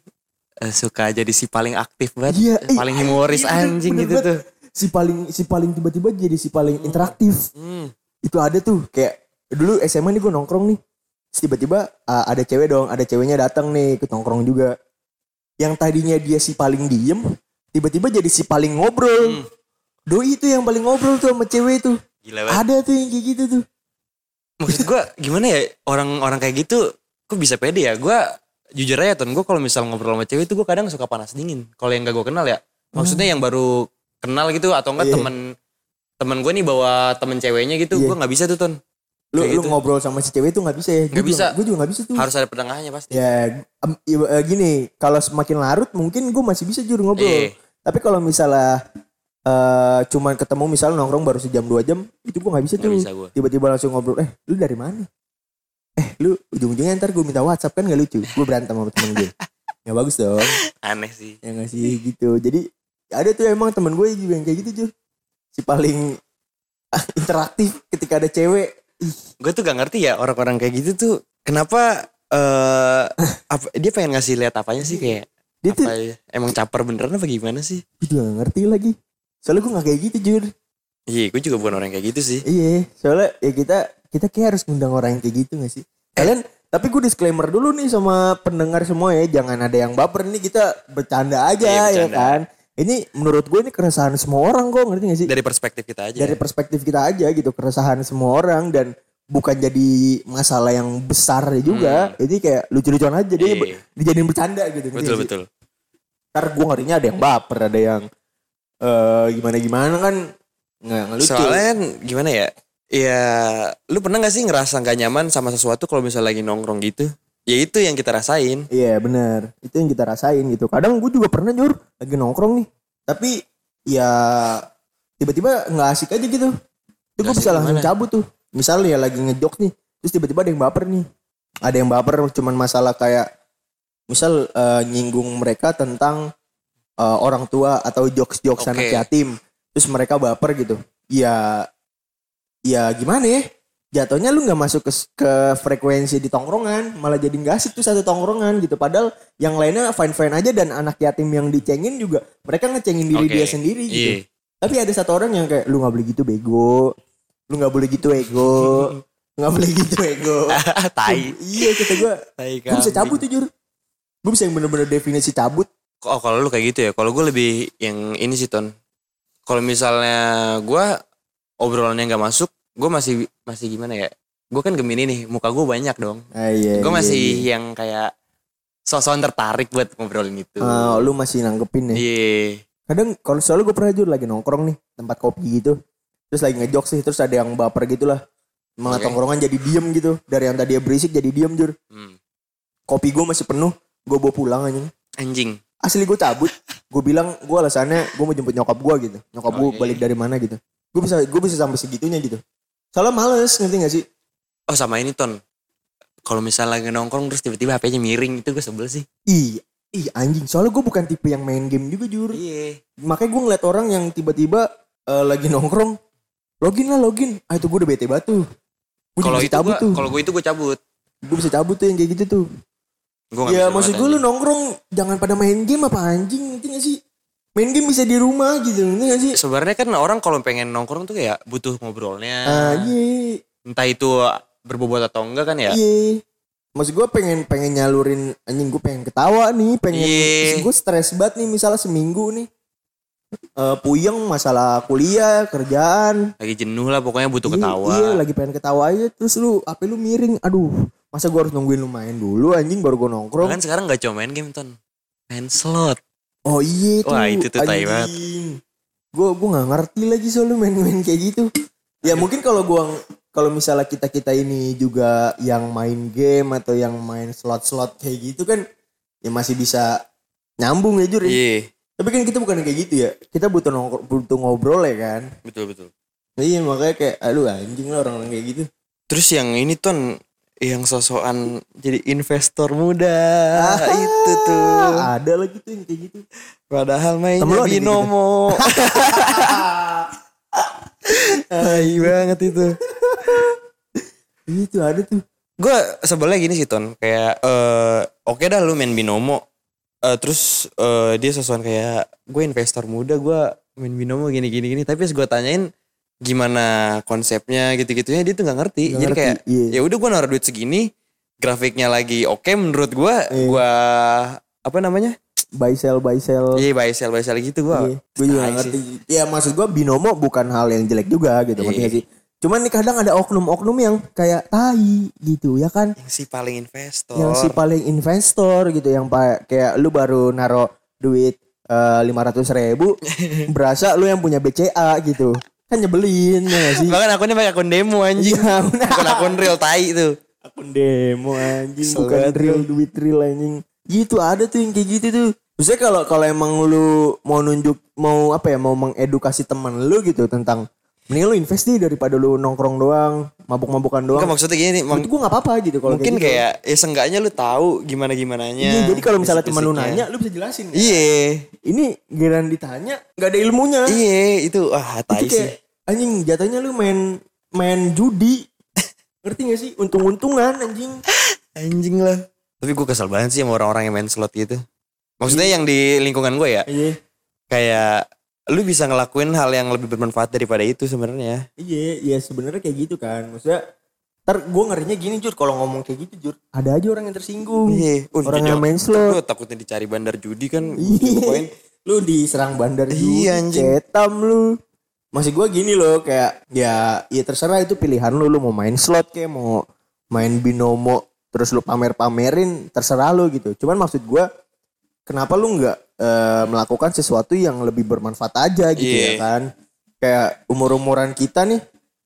eh, suka jadi si paling aktif banget, Iya, eh, paling humoris iya, bener- anjing bener gitu banget. tuh. Si paling si paling tiba-tiba jadi si paling interaktif. Hmm. Itu ada tuh kayak dulu SMA nih gue nongkrong nih. Tiba-tiba ah, ada cewek dong, ada ceweknya datang nih ke nongkrong juga. Yang tadinya dia si paling diem, tiba-tiba jadi si paling ngobrol. Hmm. Doi itu yang paling ngobrol tuh sama cewek tuh. Gila banget. Ada tuh yang kayak gitu tuh. Maksud gue gimana ya orang-orang kayak gitu kok bisa pede ya? Gue jujur aja ton gue kalau misal ngobrol sama cewek itu gue kadang suka panas dingin. Kalau yang gak gue kenal ya, maksudnya yang baru kenal gitu atau enggak Iya. temen temen gue nih bawa temen ceweknya gitu, Iya. gue nggak bisa tuh ton. Lu, Kayak lu gitu. ngobrol sama si cewek tuh nggak bisa ya? Nggak bisa. Gue juga nggak bisa tuh. Harus ada pertengahannya pasti. Ya eh, gini, kalau semakin larut mungkin gue masih bisa jujur ngobrol. Iya. Tapi kalau misalnya eh cuman ketemu misalnya nongkrong baru sejam dua jam, itu gue nggak bisa Nggak tuh. Tiba-tiba langsung ngobrol, eh lu dari mana? Eh lu ujung-ujungnya ntar gue minta WhatsApp kan gak lucu. Gue berantem sama temen gue. Gak bagus dong. Aneh sih. Ya gak sih gitu. Jadi ada tuh emang temen gue juga yang kayak gitu Jur. Si paling *laughs* interaktif ketika ada cewek. Gue tuh gak ngerti ya orang-orang kayak gitu tuh kenapa eh apa dia pengen ngasih lihat apanya sih kayak dia tuh apa ya? emang caper beneran apa gimana sih? gue juga gak ngerti lagi. Soalnya gue gak kayak gitu Jur. Iya, gue juga bukan orang kayak gitu sih. Iya, soalnya ya kita kita kayak harus ngundang orang yang kayak gitu gak sih? Kalian tapi gue disclaimer dulu nih sama pendengar semua ya, jangan ada yang baper nih kita bercanda aja Iya, ya bercanda. kan. Ini menurut gue ini keresahan semua orang kok, ngerti gak sih? Dari perspektif kita aja. Dari perspektif kita aja gitu, keresahan semua orang dan bukan jadi masalah yang besar juga. Jadi kayak lucu-lucuan aja jadi Hmm. Iya. dijadiin bercanda gitu. betul betul. Ntar gue ngerinya ada yang baper, ada yang eh gimana-gimana kan nggak nggak lucu. Soalnya kan gimana ya? Ya, lu pernah gak sih ngerasa gak nyaman sama sesuatu kalau misalnya lagi nongkrong gitu? Ya itu yang kita rasain. Iya benar, itu yang kita rasain gitu. Kadang gue juga pernah nyur lagi nongkrong nih, tapi ya tiba-tiba nggak asik aja gitu. Itu gue bisa langsung gimana? cabut tuh. Misalnya ya lagi ngejok nih, terus tiba-tiba ada yang baper nih. Ada yang baper cuman masalah kayak misal eh, nyinggung mereka tentang eh, orang tua atau jokes-jokes Oke. anak yatim. Terus mereka baper gitu. Ya ya gimana ya? Jatuhnya lu nggak masuk ke, ke frekuensi di tongkrongan, malah jadi nggak asik tuh satu tongkrongan gitu. Padahal yang lainnya fine fine aja dan anak yatim yang dicengin juga mereka ngecengin diri Oke. dia sendiri gitu. Iya. Tapi ada satu orang yang kayak lu nggak boleh gitu bego, lu nggak boleh gitu ego, nggak boleh gitu ego. *laughs* tai. iya kata gue, gue bisa cabut jujur. Gue bisa yang bener-bener definisi cabut. Oh kalau lu kayak gitu ya, kalau gue lebih yang ini sih ton. Kalau misalnya gue obrolannya nggak masuk, gue masih masih gimana ya? Gue kan Gemini nih, muka gue banyak dong. Ah, iya, gue iya, masih iya. yang kayak sosokan tertarik buat ngobrolin itu. Ah, lu masih nanggepin ya. Iya. kadang kalau soalnya gue pernah jujur lagi nongkrong nih tempat kopi gitu terus lagi ngejok sih terus ada yang baper gitu lah malah Oke. tongkrongan jadi diem gitu dari yang tadi berisik jadi diem jur Hmm. kopi gue masih penuh gue bawa pulang aja Anjing. Asli gue cabut. Gue bilang gue alasannya gue mau jemput nyokap gue gitu. Nyokap gue Oke. balik dari mana gitu. Gue bisa gue bisa sampai segitunya gitu. Soalnya males ngerti gak sih? Oh sama ini ton. Kalau misalnya lagi nongkrong terus tiba-tiba HP-nya miring itu gue sebel sih. ih ih anjing. Soalnya gue bukan tipe yang main game juga jur. Iya. makanya gue ngeliat orang yang tiba-tiba eh, lagi nongkrong login lah login. Ah itu gue udah bete batu Kalau itu gue, tuh. kalau gue itu gue cabut. gue bisa cabut tuh yang kayak gitu tuh Nggak ya maksud gue lu nongkrong jangan pada main game apa anjing ngerti gak sih main game bisa di rumah gitu ngerti gak sih Sebenarnya kan orang kalau pengen nongkrong tuh kayak butuh ngobrolnya. ah iya Entah itu berbobot atau enggak kan ya. iya maksud gue pengen pengen nyalurin anjing gue pengen ketawa nih pengen Iya. gue stres banget nih misalnya seminggu nih Eh puyeng masalah kuliah kerjaan Lagi jenuh lah pokoknya butuh Iya, ketawa. Iya, lagi pengen ketawa aja terus lu HP lu miring. Aduh, masa gua harus nungguin lu main dulu anjing baru gua nongkrong. Bahkan sekarang gak cuma main game ton. Main slot. Oh iya tuh. Wah, itu tuh tai banget. Gue gue nggak ngerti lagi soal lu main-main kayak gitu. Ya mungkin kalau gua kalau misalnya kita kita ini juga yang main game atau yang main slot-slot kayak gitu kan ya masih bisa nyambung ya Jur. ya. Iya. Tapi kan kita bukan kayak gitu ya. Kita butuh nongkrong, butuh ngobrol ya kan. Betul betul. Iya makanya kayak aduh anjing lah orang-orang kayak gitu. Terus yang ini ton yang sosokan jadi investor muda Ah. itu tuh. Ada lagi tuh yang kayak gitu. Padahal Temen mainnya gitu? *laughs* binomo. Tai banget itu. Itu ada tuh. Gue sebelnya gini sih ton kayak eh oke dah lu main binomo. Eh, terus eh, dia sesuatu kayak gue investor muda gue main binomo gini gini gini tapi pas gue tanyain gimana konsepnya gitu-gitunya dia tuh nggak ngerti Nggak jadi ngerti, kayak iya. ya udah gue naruh duit segini grafiknya lagi oke menurut gue Iya. gue apa namanya buy sell buy sell. Iya buy sell buy sell gitu gua. Iya, gue juga ngerti. sih. Ya maksud gue binomo bukan hal yang jelek juga gitu, ngerti Iya. nggak sih? Cuman nih kadang ada oknum-oknum yang kayak tai gitu ya kan? Yang si paling investor. Yang si paling investor gitu, yang kayak lu baru naro duit lima ratus ribu, *laughs* berasa lu yang punya BCA gitu, kan nyebelin ya sih? Bahkan akunnya pakai akun demo anjing. Iya, benar. akun akun real tai itu. akun demo anjing Kesel bukan real duit real anjing gitu ada tuh yang kayak gitu tuh Maksudnya kalau kalau emang lu mau nunjuk mau apa ya mau mengedukasi teman lu gitu tentang mending lu invest deh daripada lu nongkrong doang mabuk-mabukan doang Enggak maksudnya gini nih, itu gua nggak apa-apa gitu kalau mungkin kayak, gitu. kayak ya seenggaknya lu tahu gimana gimananya. Iya, jadi kalau misalnya teman lu nanya lu bisa jelasin kan? Iya. ini giliran ditanya nggak ada ilmunya Iya, itu ah tai sih. Anjing jatuhnya lu main main judi ngerti gak sih untung-untungan anjing Anjing lah. Tapi gue kesel banget sih sama orang-orang yang main slot gitu. Maksudnya yang di lingkungan gue ya, iya kayak lu bisa ngelakuin hal yang lebih bermanfaat daripada itu sebenarnya. Iya, iya sebenarnya kayak gitu kan. Maksudnya ntar gue ngerinya gini Jur, kalau ngomong kayak gitu Jur, ada aja orang yang tersinggung. Iya, Oh, orang yang main slot. Lu takutnya dicari bandar judi kan. Iya. Poin. Lu diserang bandar judi, Iya, anjing. cetam lu. Masih gue gini loh kayak ya ya terserah itu pilihan lu lu mau main slot kayak mau main binomo terus lu pamer-pamerin terserah lu gitu. Cuman maksud gue kenapa lu nggak eh, melakukan sesuatu yang lebih bermanfaat aja gitu ya Iya. kan? Kayak umur-umuran kita nih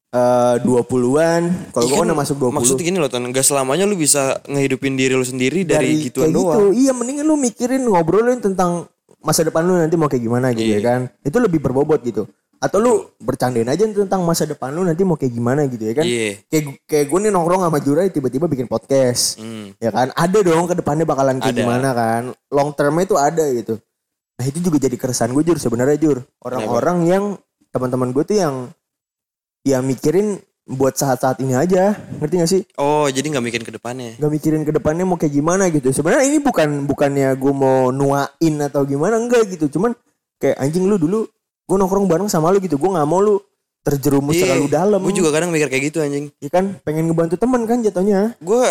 eh 20-an. Kalau Iya gue kan, kan masuk 20. Maksudnya gini loh, Ton. Gak selamanya lu bisa ngehidupin diri lu sendiri dari, gituan kayak doang. Gitu. Iya mendingan lu mikirin ngobrolin tentang masa depan lu nanti mau kayak gimana gitu Iya. ya kan. Itu lebih berbobot gitu. Atau lu bercandain aja tentang masa depan lu nanti mau kayak gimana gitu ya kan. Iya. Kayak kayak gue nih nongkrong sama Jurai tiba-tiba bikin podcast. Hmm. Ya kan ada dong ke depannya bakalan kayak Ada. gimana kan. Long termnya itu ada gitu. Nah itu juga jadi keresahan gue Jur sebenarnya Jur. Orang-orang yang teman-teman gue tuh yang yang mikirin buat saat-saat ini aja. Ngerti gak sih? Oh, jadi nggak mikirin ke depannya. Gak mikirin ke depannya mau kayak gimana gitu. Sebenarnya ini bukan bukannya gue mau nuain atau gimana enggak gitu. Cuman kayak anjing lu dulu gue nongkrong bareng sama lu gitu. Gue nggak mau lu terjerumus terlalu dalam. Gue Iya. juga kadang mikir kayak gitu anjing. Ya kan pengen ngebantu teman kan jatuhnya. Gue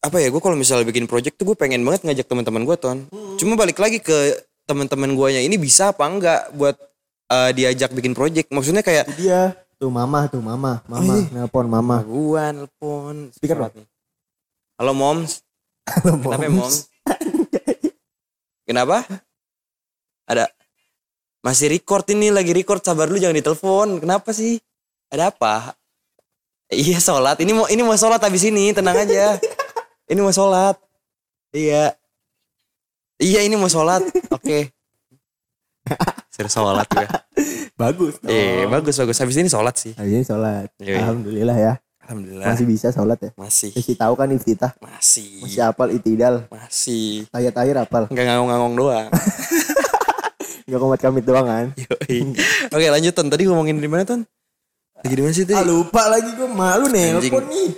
apa ya? Gue kalau misalnya bikin project tuh gue pengen banget ngajak teman-teman gue ton. Cuma balik lagi ke teman-teman gue ini bisa apa enggak buat eh, diajak bikin project. Maksudnya kayak Itu dia tuh mama tuh mama mama nelpon mama. gue nelpon. Speaker nih. Halo moms. Kenapa ya, moms? Kenapa? Ada *laughs* masih record ini lagi record sabar lu jangan ditelepon. Kenapa sih? Ada apa? Iya sholat. Ini mau ini mau sholat habis ini tenang aja. *laughs* ini mau sholat. Iya. Iya ini mau sholat. Oke. Serius sholat gue. Bagus. dong. Eh bagus bagus. Habis ini sholat sih. Hari ini sholat. Iya, iya. Alhamdulillah ya. Alhamdulillah. Masih bisa sholat ya. Masih. Masih tahu kan iftitah. Masih. Masih hafal itidal. Masih. Tayat-tayat hafal. Nggak ngangong-ngangong doang. *laughs* Gak komat kamit doang kan. *laughs* Yoi. Oke lanjut Ton. Tadi ngomongin di mana Ton? Lagi di mana sih tadi? Ah lupa lagi gue malu nelpon nih.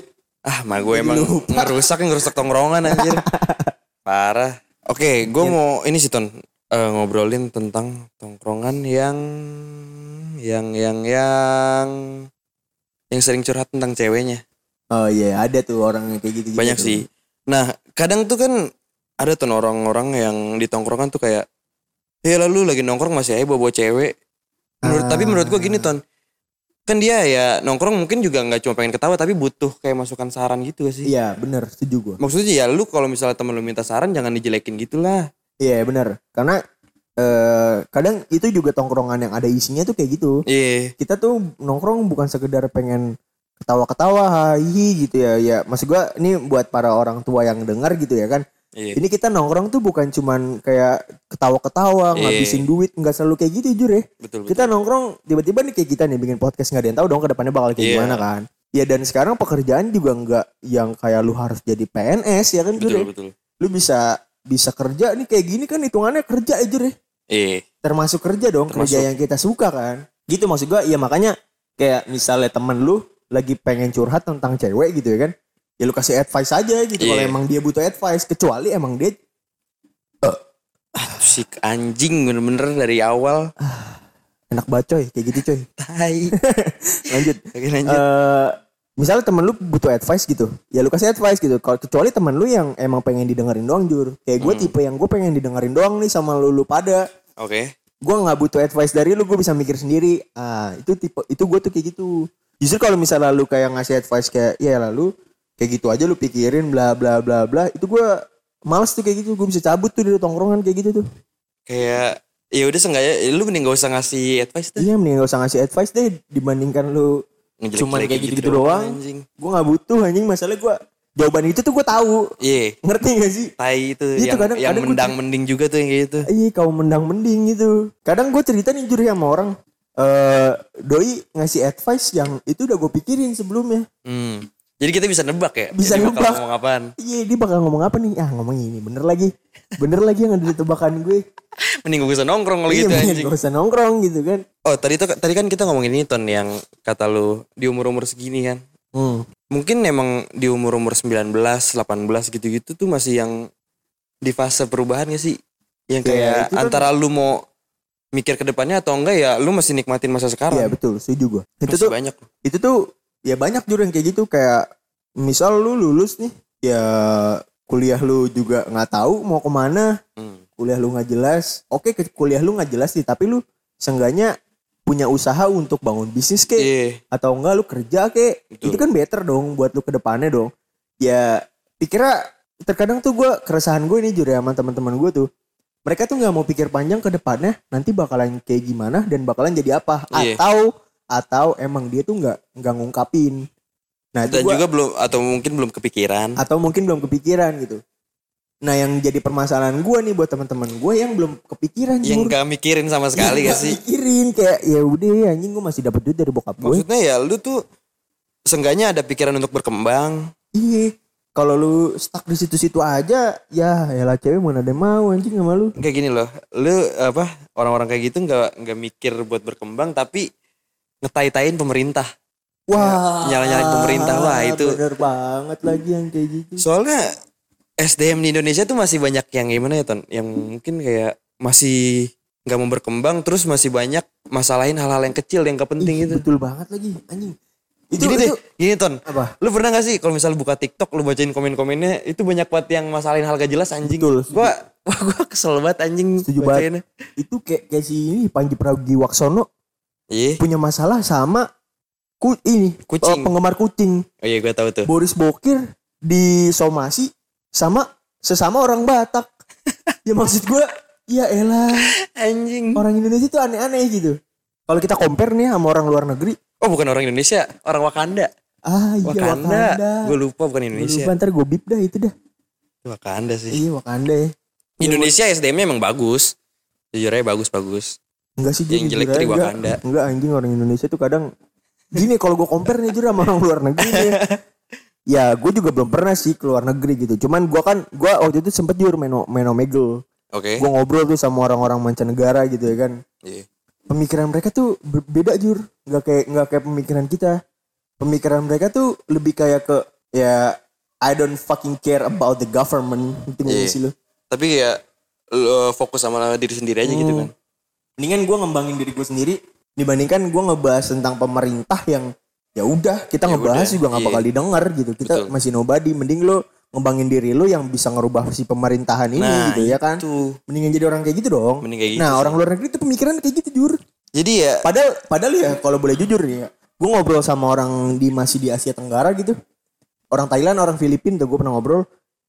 Ah, mah gue emang ngerusak ngerusak tongkrongan anjir. *laughs* Parah. Oke, gue mau ini sih Ton eh, ngobrolin tentang tongkrongan yang yang yang yang yang sering curhat tentang ceweknya. Oh iya ada tuh orang yang kayak gitu. Banyak sih. Nah, kadang tuh kan ada tuh orang-orang yang di tongkrongan tuh kayak ya lalu lagi nongkrong masih aja bawa, -bawa cewek. Menurut tapi menurut gue gini Ton. Kan dia ya nongkrong mungkin juga nggak cuma pengen ketawa tapi butuh kayak masukan saran gitu sih? Iya bener setuju gue. Maksudnya ya lu kalau misalnya temen lu minta saran jangan dijelekin gitu lah. Iya bener. Karena eh kadang itu juga tongkrongan yang ada isinya tuh kayak gitu. Iya. Kita tuh nongkrong bukan sekedar pengen ketawa-ketawa hihi gitu ya. Ya maksud gue ini buat para orang tua yang dengar gitu ya kan. Iya. Ini kita nongkrong tuh bukan cuman kayak ketawa-ketawa Iya. ngabisin duit nggak selalu kayak gitu jujur ya. Betul betul. Kita nongkrong tiba-tiba nih kayak kita nih bikin podcast nggak ada yang tahu dong ke depannya bakal kayak Iya. gimana kan. Ya dan sekarang pekerjaan juga nggak yang kayak lu harus jadi PNS ya kan betul ya. betul. Lu bisa bisa kerja nih kayak gini kan hitungannya kerja aja deh. Iya. Termasuk kerja dong, Termasuk. kerja yang kita suka kan. Gitu maksud gua ya makanya kayak misalnya temen lu lagi pengen curhat tentang cewek gitu ya kan. Ya lu kasih advice aja gitu kalau Iya. emang dia butuh advice kecuali emang dia Tuh si anjing bener-bener dari awal. *sighs* enak bacoy kayak gitu coy. Tai. *laughs* Lanjut. Oke lanjut. Eh misalnya temen lu butuh advice gitu ya lu kasih advice gitu kalau kecuali temen lu yang emang pengen didengerin doang jur kayak gue tipe yang gue pengen didengerin doang nih sama lu lu pada Oke. gue nggak butuh advice dari lu gue bisa mikir sendiri ah itu tipe itu gue tuh kayak gitu justru kalau misalnya lu kayak ngasih advice kayak ya lalu kayak gitu aja lu pikirin bla bla bla bla itu gue males tuh kayak gitu gue bisa cabut tuh dari tongkrongan kayak gitu tuh Kayak ya udah seenggaknya ya lu mending gak usah ngasih advice deh. iya mending gak usah ngasih advice deh dibandingkan lu Ngejelek-jelekin cuman kayak gitu gitu-gitu doang, gue nggak butuh anjing masalah gue jawaban itu tuh gue tahu Iya. ngerti gak sih Tai itu Itu yang, kadang- yang kadang gua mendang mending juga tuh yang kayak gitu. Iya kau mendang mending gitu. Kadang gue cerita nih jujur ya sama orang. eh Doi ngasih advice yang itu udah gue pikirin sebelumnya. Hmm. Jadi kita bisa nebak ya. Bisa Jadi bakal nebak. ngomong apaan. Iya dia bakal ngomong apa nih? Ah ngomong ini bener lagi. Bener lagi yang ada di tebakan gue. *laughs* Mending gue bisa nongkrong kalau iya gitu anjing. gak usah nongkrong gitu kan. Oh tadi tuh tadi kan kita ngomongin ini ton yang kata lu di umur umur segini kan. Hmm. Mungkin emang di umur umur 19, 18 gitu-gitu tuh masih yang di fase perubahan gak sih? Yang Ya, kayak kan- antara lu mau mikir ke depannya atau enggak ya lu masih nikmatin masa sekarang. Iya betul setuju gue. Itu Masih tuh banyak. itu tuh ya banyak jujur yang kayak gitu kayak misal lu lulus nih ya kuliah lu juga nggak tahu mau ke mana Hmm. kuliah lu nggak jelas oke ke kuliah lu nggak jelas sih tapi lu seenggaknya punya usaha untuk bangun bisnis kek Iya. atau enggak lu kerja kek Betul. itu kan better dong buat lu ke depannya dong ya pikirnya terkadang tuh gue keresahan gue ini jujur ya sama teman-teman gue tuh mereka tuh nggak mau pikir panjang ke depannya nanti bakalan kayak gimana dan bakalan jadi apa Iya. atau atau emang dia tuh nggak nggak ngungkapin nah itu Dan gua- juga belum atau mungkin belum kepikiran. atau mungkin belum kepikiran gitu nah yang jadi permasalahan gue nih buat teman-teman gue yang belum kepikiran Yang Jur. gak mikirin sama sekali Iya, gak sih? mikirin kayak ya udah anjing gue masih dapat duit dari bokap gue Maksudnya ya lu tuh seenggaknya ada pikiran untuk berkembang. iya kalau lu stuck di situ-situ aja ya ya lah cewek mana ada mau anjing sama lu Kayak gini loh, lu apa orang-orang kayak gitu nggak nggak mikir buat berkembang tapi ngetai-tain pemerintah. wah Nyala-nyalain pemerintah, wah, itu- bener banget lagi yang kayak gitu Soalnya SDM di Indonesia tuh masih banyak yang gimana ya ton? Yang mungkin kayak masih nggak mau berkembang terus masih banyak masalahin hal-hal yang kecil yang gak penting Ih, itu. betul banget lagi anjing itu Gini deh, itu gini ton. apa Lu pernah gak sih kalau misal buka TikTok lu bacain komen-komennya itu banyak banget yang masalahin hal gak jelas anjing. Betul, Gua wah *laughs* gua kesel banget anjing Setuju bacainnya. itu kayak kayak si ini Panji Pragiwaksono Iya. punya masalah sama ku ini Kucing. oh, penggemar kucing Oh iya gua tahu tuh. Boris Bokir disomasi sama sesama orang Batak. *laughs* ya maksud gue, ya elah Anjing. orang Indonesia tuh aneh-aneh gitu. Kalau kita compare nih sama orang luar negeri, Oh bukan orang Indonesia, orang Wakanda. ah iya Wakanda. Wakanda. Gue lupa bukan Gua Indonesia. lupa, ntar gue bip dah itu dah. Wakanda sih. Iya Wakanda ya. Indonesia SDM-nya emang bagus. Jujur aja bagus-bagus. Enggak sih Yang jelek tuh di enggak. Anjing orang Indonesia tuh kadang gini kalau gue compare nih jujur sama orang luar negeri nih. *laughs* Ya gue juga belum pernah sih ke luar negeri gitu. Cuman gue kan gue waktu itu sempet jujur main main Omegle. Oke. Gue ngobrol tuh sama orang-orang mancanegara gitu ya kan. Iya. pemikiran mereka tuh beda jur nggak kayak nggak kayak pemikiran kita pemikiran mereka tuh lebih kayak ke ya I don't fucking care about the government Iya. sih lo Tapi ya lu fokus sama diri sendiri aja gitu kan. Mendingan gue ngembangin diri gue sendiri dibandingkan gue ngebahas tentang pemerintah yang ya udah kita Ya ngebahas udah, juga nggak iya. bakal didengar gitu kita Betul. masih nobody mending lo ngembangin diri lo yang bisa ngerubah si pemerintahan ini Nah, gitu ya kan itu. mendingan jadi orang kayak gitu dong Mending kayak gitu nah sih. orang luar negeri itu pemikiran kayak gitu jur Jadi ya Padahal padahal ya kalau boleh jujur nih ya, gue ngobrol sama orang di masih di Asia Tenggara gitu, orang Thailand, orang Filipina tuh gue pernah ngobrol,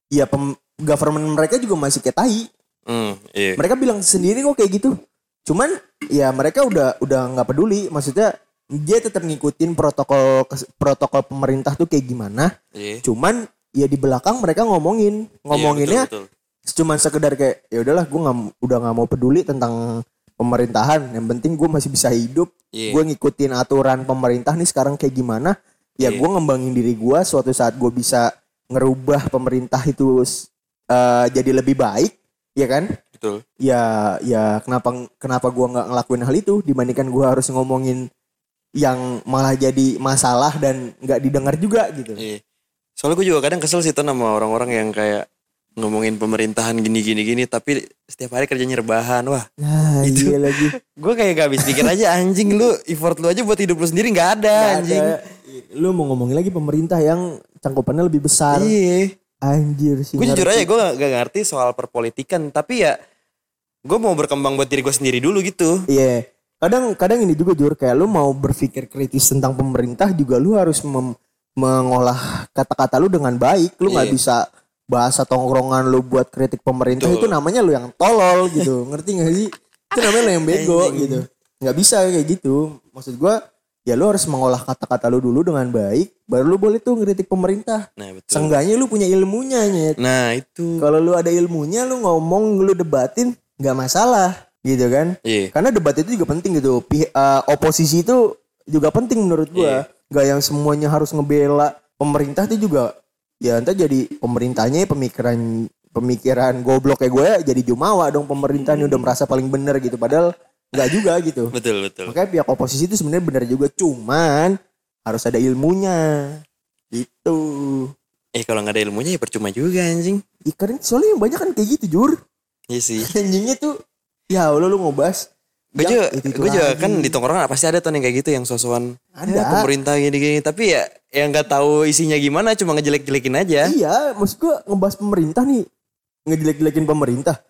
ya pem, government mereka juga masih kayak tai. hmm, iya. Mereka bilang sendiri kok kayak gitu. Cuman ya mereka udah udah nggak peduli, maksudnya dia tetap ngikutin protokol protokol pemerintah tuh kayak gimana. Iya. Cuman ya di belakang mereka ngomongin, ngomonginnya Iya, betul, betul. cuman sekedar kayak ya udahlah gue nggak udah nggak mau peduli tentang pemerintahan yang penting gue masih bisa hidup Iya. gue ngikutin aturan pemerintah nih sekarang kayak gimana ya Iya. gue ngembangin diri gue suatu saat gue bisa ngerubah pemerintah itu eh, jadi lebih baik ya kan Betul. ya ya kenapa kenapa gue nggak ngelakuin hal itu dibandingkan gue harus ngomongin yang malah jadi masalah dan nggak didengar juga gitu Iya. Soalnya gue juga kadang kesel sih tuh sama orang-orang yang kayak ngomongin pemerintahan gini gini gini tapi setiap hari kerjanya rebahan wah nah Itu. iya lagi *laughs* gue kayak gak habis pikir aja anjing lu effort lu aja buat hidup lu sendiri nggak ada Nggak anjing ada. Lu mau ngomongin lagi pemerintah yang cangkupannya lebih besar. Iya. Anjir sih. Gue jujur aja gue gak, gak ngerti soal perpolitikan. Tapi ya gue mau berkembang buat diri gue sendiri dulu gitu. Iya. Kadang kadang ini juga jur kayak lu mau berpikir kritis tentang pemerintah juga lu harus mem- mengolah kata-kata lu dengan baik. Lu nggak Iya. bisa bahasa tongkrongan lu buat kritik pemerintah Betul. itu namanya lu yang tolol gitu. Ngerti gak sih? Itu namanya lu yang bego gitu. Nggak bisa kayak gitu. Maksud gua ya lu harus mengolah kata-kata lu dulu dengan baik baru lu boleh tuh ngeritik pemerintah. Nah betul. Seenggaknya lu punya ilmunya nyet. Nah itu. Kalau lu ada ilmunya lu ngomong lu debatin nggak masalah gitu kan. Iya. Karena debat itu juga penting gitu. Pi- eh, oposisi itu juga penting menurut gua. Gak yang semuanya harus ngebela pemerintah itu juga ya entar jadi pemerintahnya pemikiran pemikiran goblok kayak gue jadi jumawa dong pemerintahnya udah merasa paling bener gitu padahal nggak juga gitu. *laughs* Betul betul. Makanya pihak oposisi itu sebenarnya benar juga cuman harus ada ilmunya. Gitu. Eh kalau nggak ada ilmunya ya percuma juga anjing. Ya, karena soalnya yang banyak kan kayak gitu jur. Iya sih. *laughs* Anjingnya tuh ya Allah lu ngebahas Gue yang juga, gue juga kan di tongkrongan pasti ada tuh yang kayak gitu yang sosokan Ada. "Ya, pemerintah gini-gini. Tapi ya yang nggak tahu isinya gimana, cuma ngejelek-jelekin aja. Iya, maksud gua ngebahas pemerintah nih. Ngejelek-jelekin pemerintah.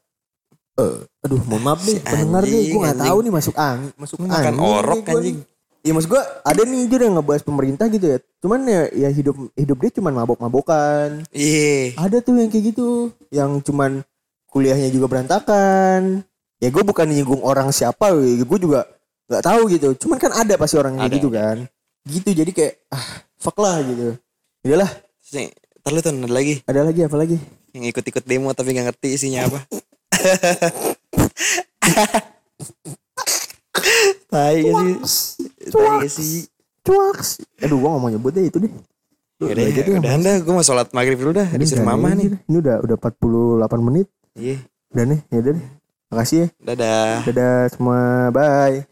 Eh, aduh, mohon maaf nih, Si pendengar nih, gua nggak tahu nih masuk angin, masuk Lu makan angin orok, nih anjing. Iya maksud gua ada nih jujur yang ngebahas pemerintah gitu ya. Cuman ya, ya hidup hidup dia cuman mabok-mabokan. Iya. Ada tuh yang kayak gitu, yang cuman kuliahnya juga berantakan. Ya gue bukan nyinggung orang siapa, gue juga nggak tahu gitu. Cuman kan ada pasti orang Ada, gitu kan. Gitu jadi kayak ah fuck lah gitu. Udahlah, Terus nih, ntar lu tuh ada lagi ada lagi apa lagi? yang ikut-ikut demo tapi nggak ngerti isinya apa. *laughs* *laughs* Tai gak sih? Tai gak sih? Cuaks. Aduh gua gak mau nyebut deh itu deh. Lu Udah, aja deh, udah anda, gue mau sholat maghrib dulu dah. Ini Disuruh mama nih. Ini udah udah 48 menit. Iya, Udah nih, ya udah deh. Makasih ya. dadah. Dadah semua. Bye.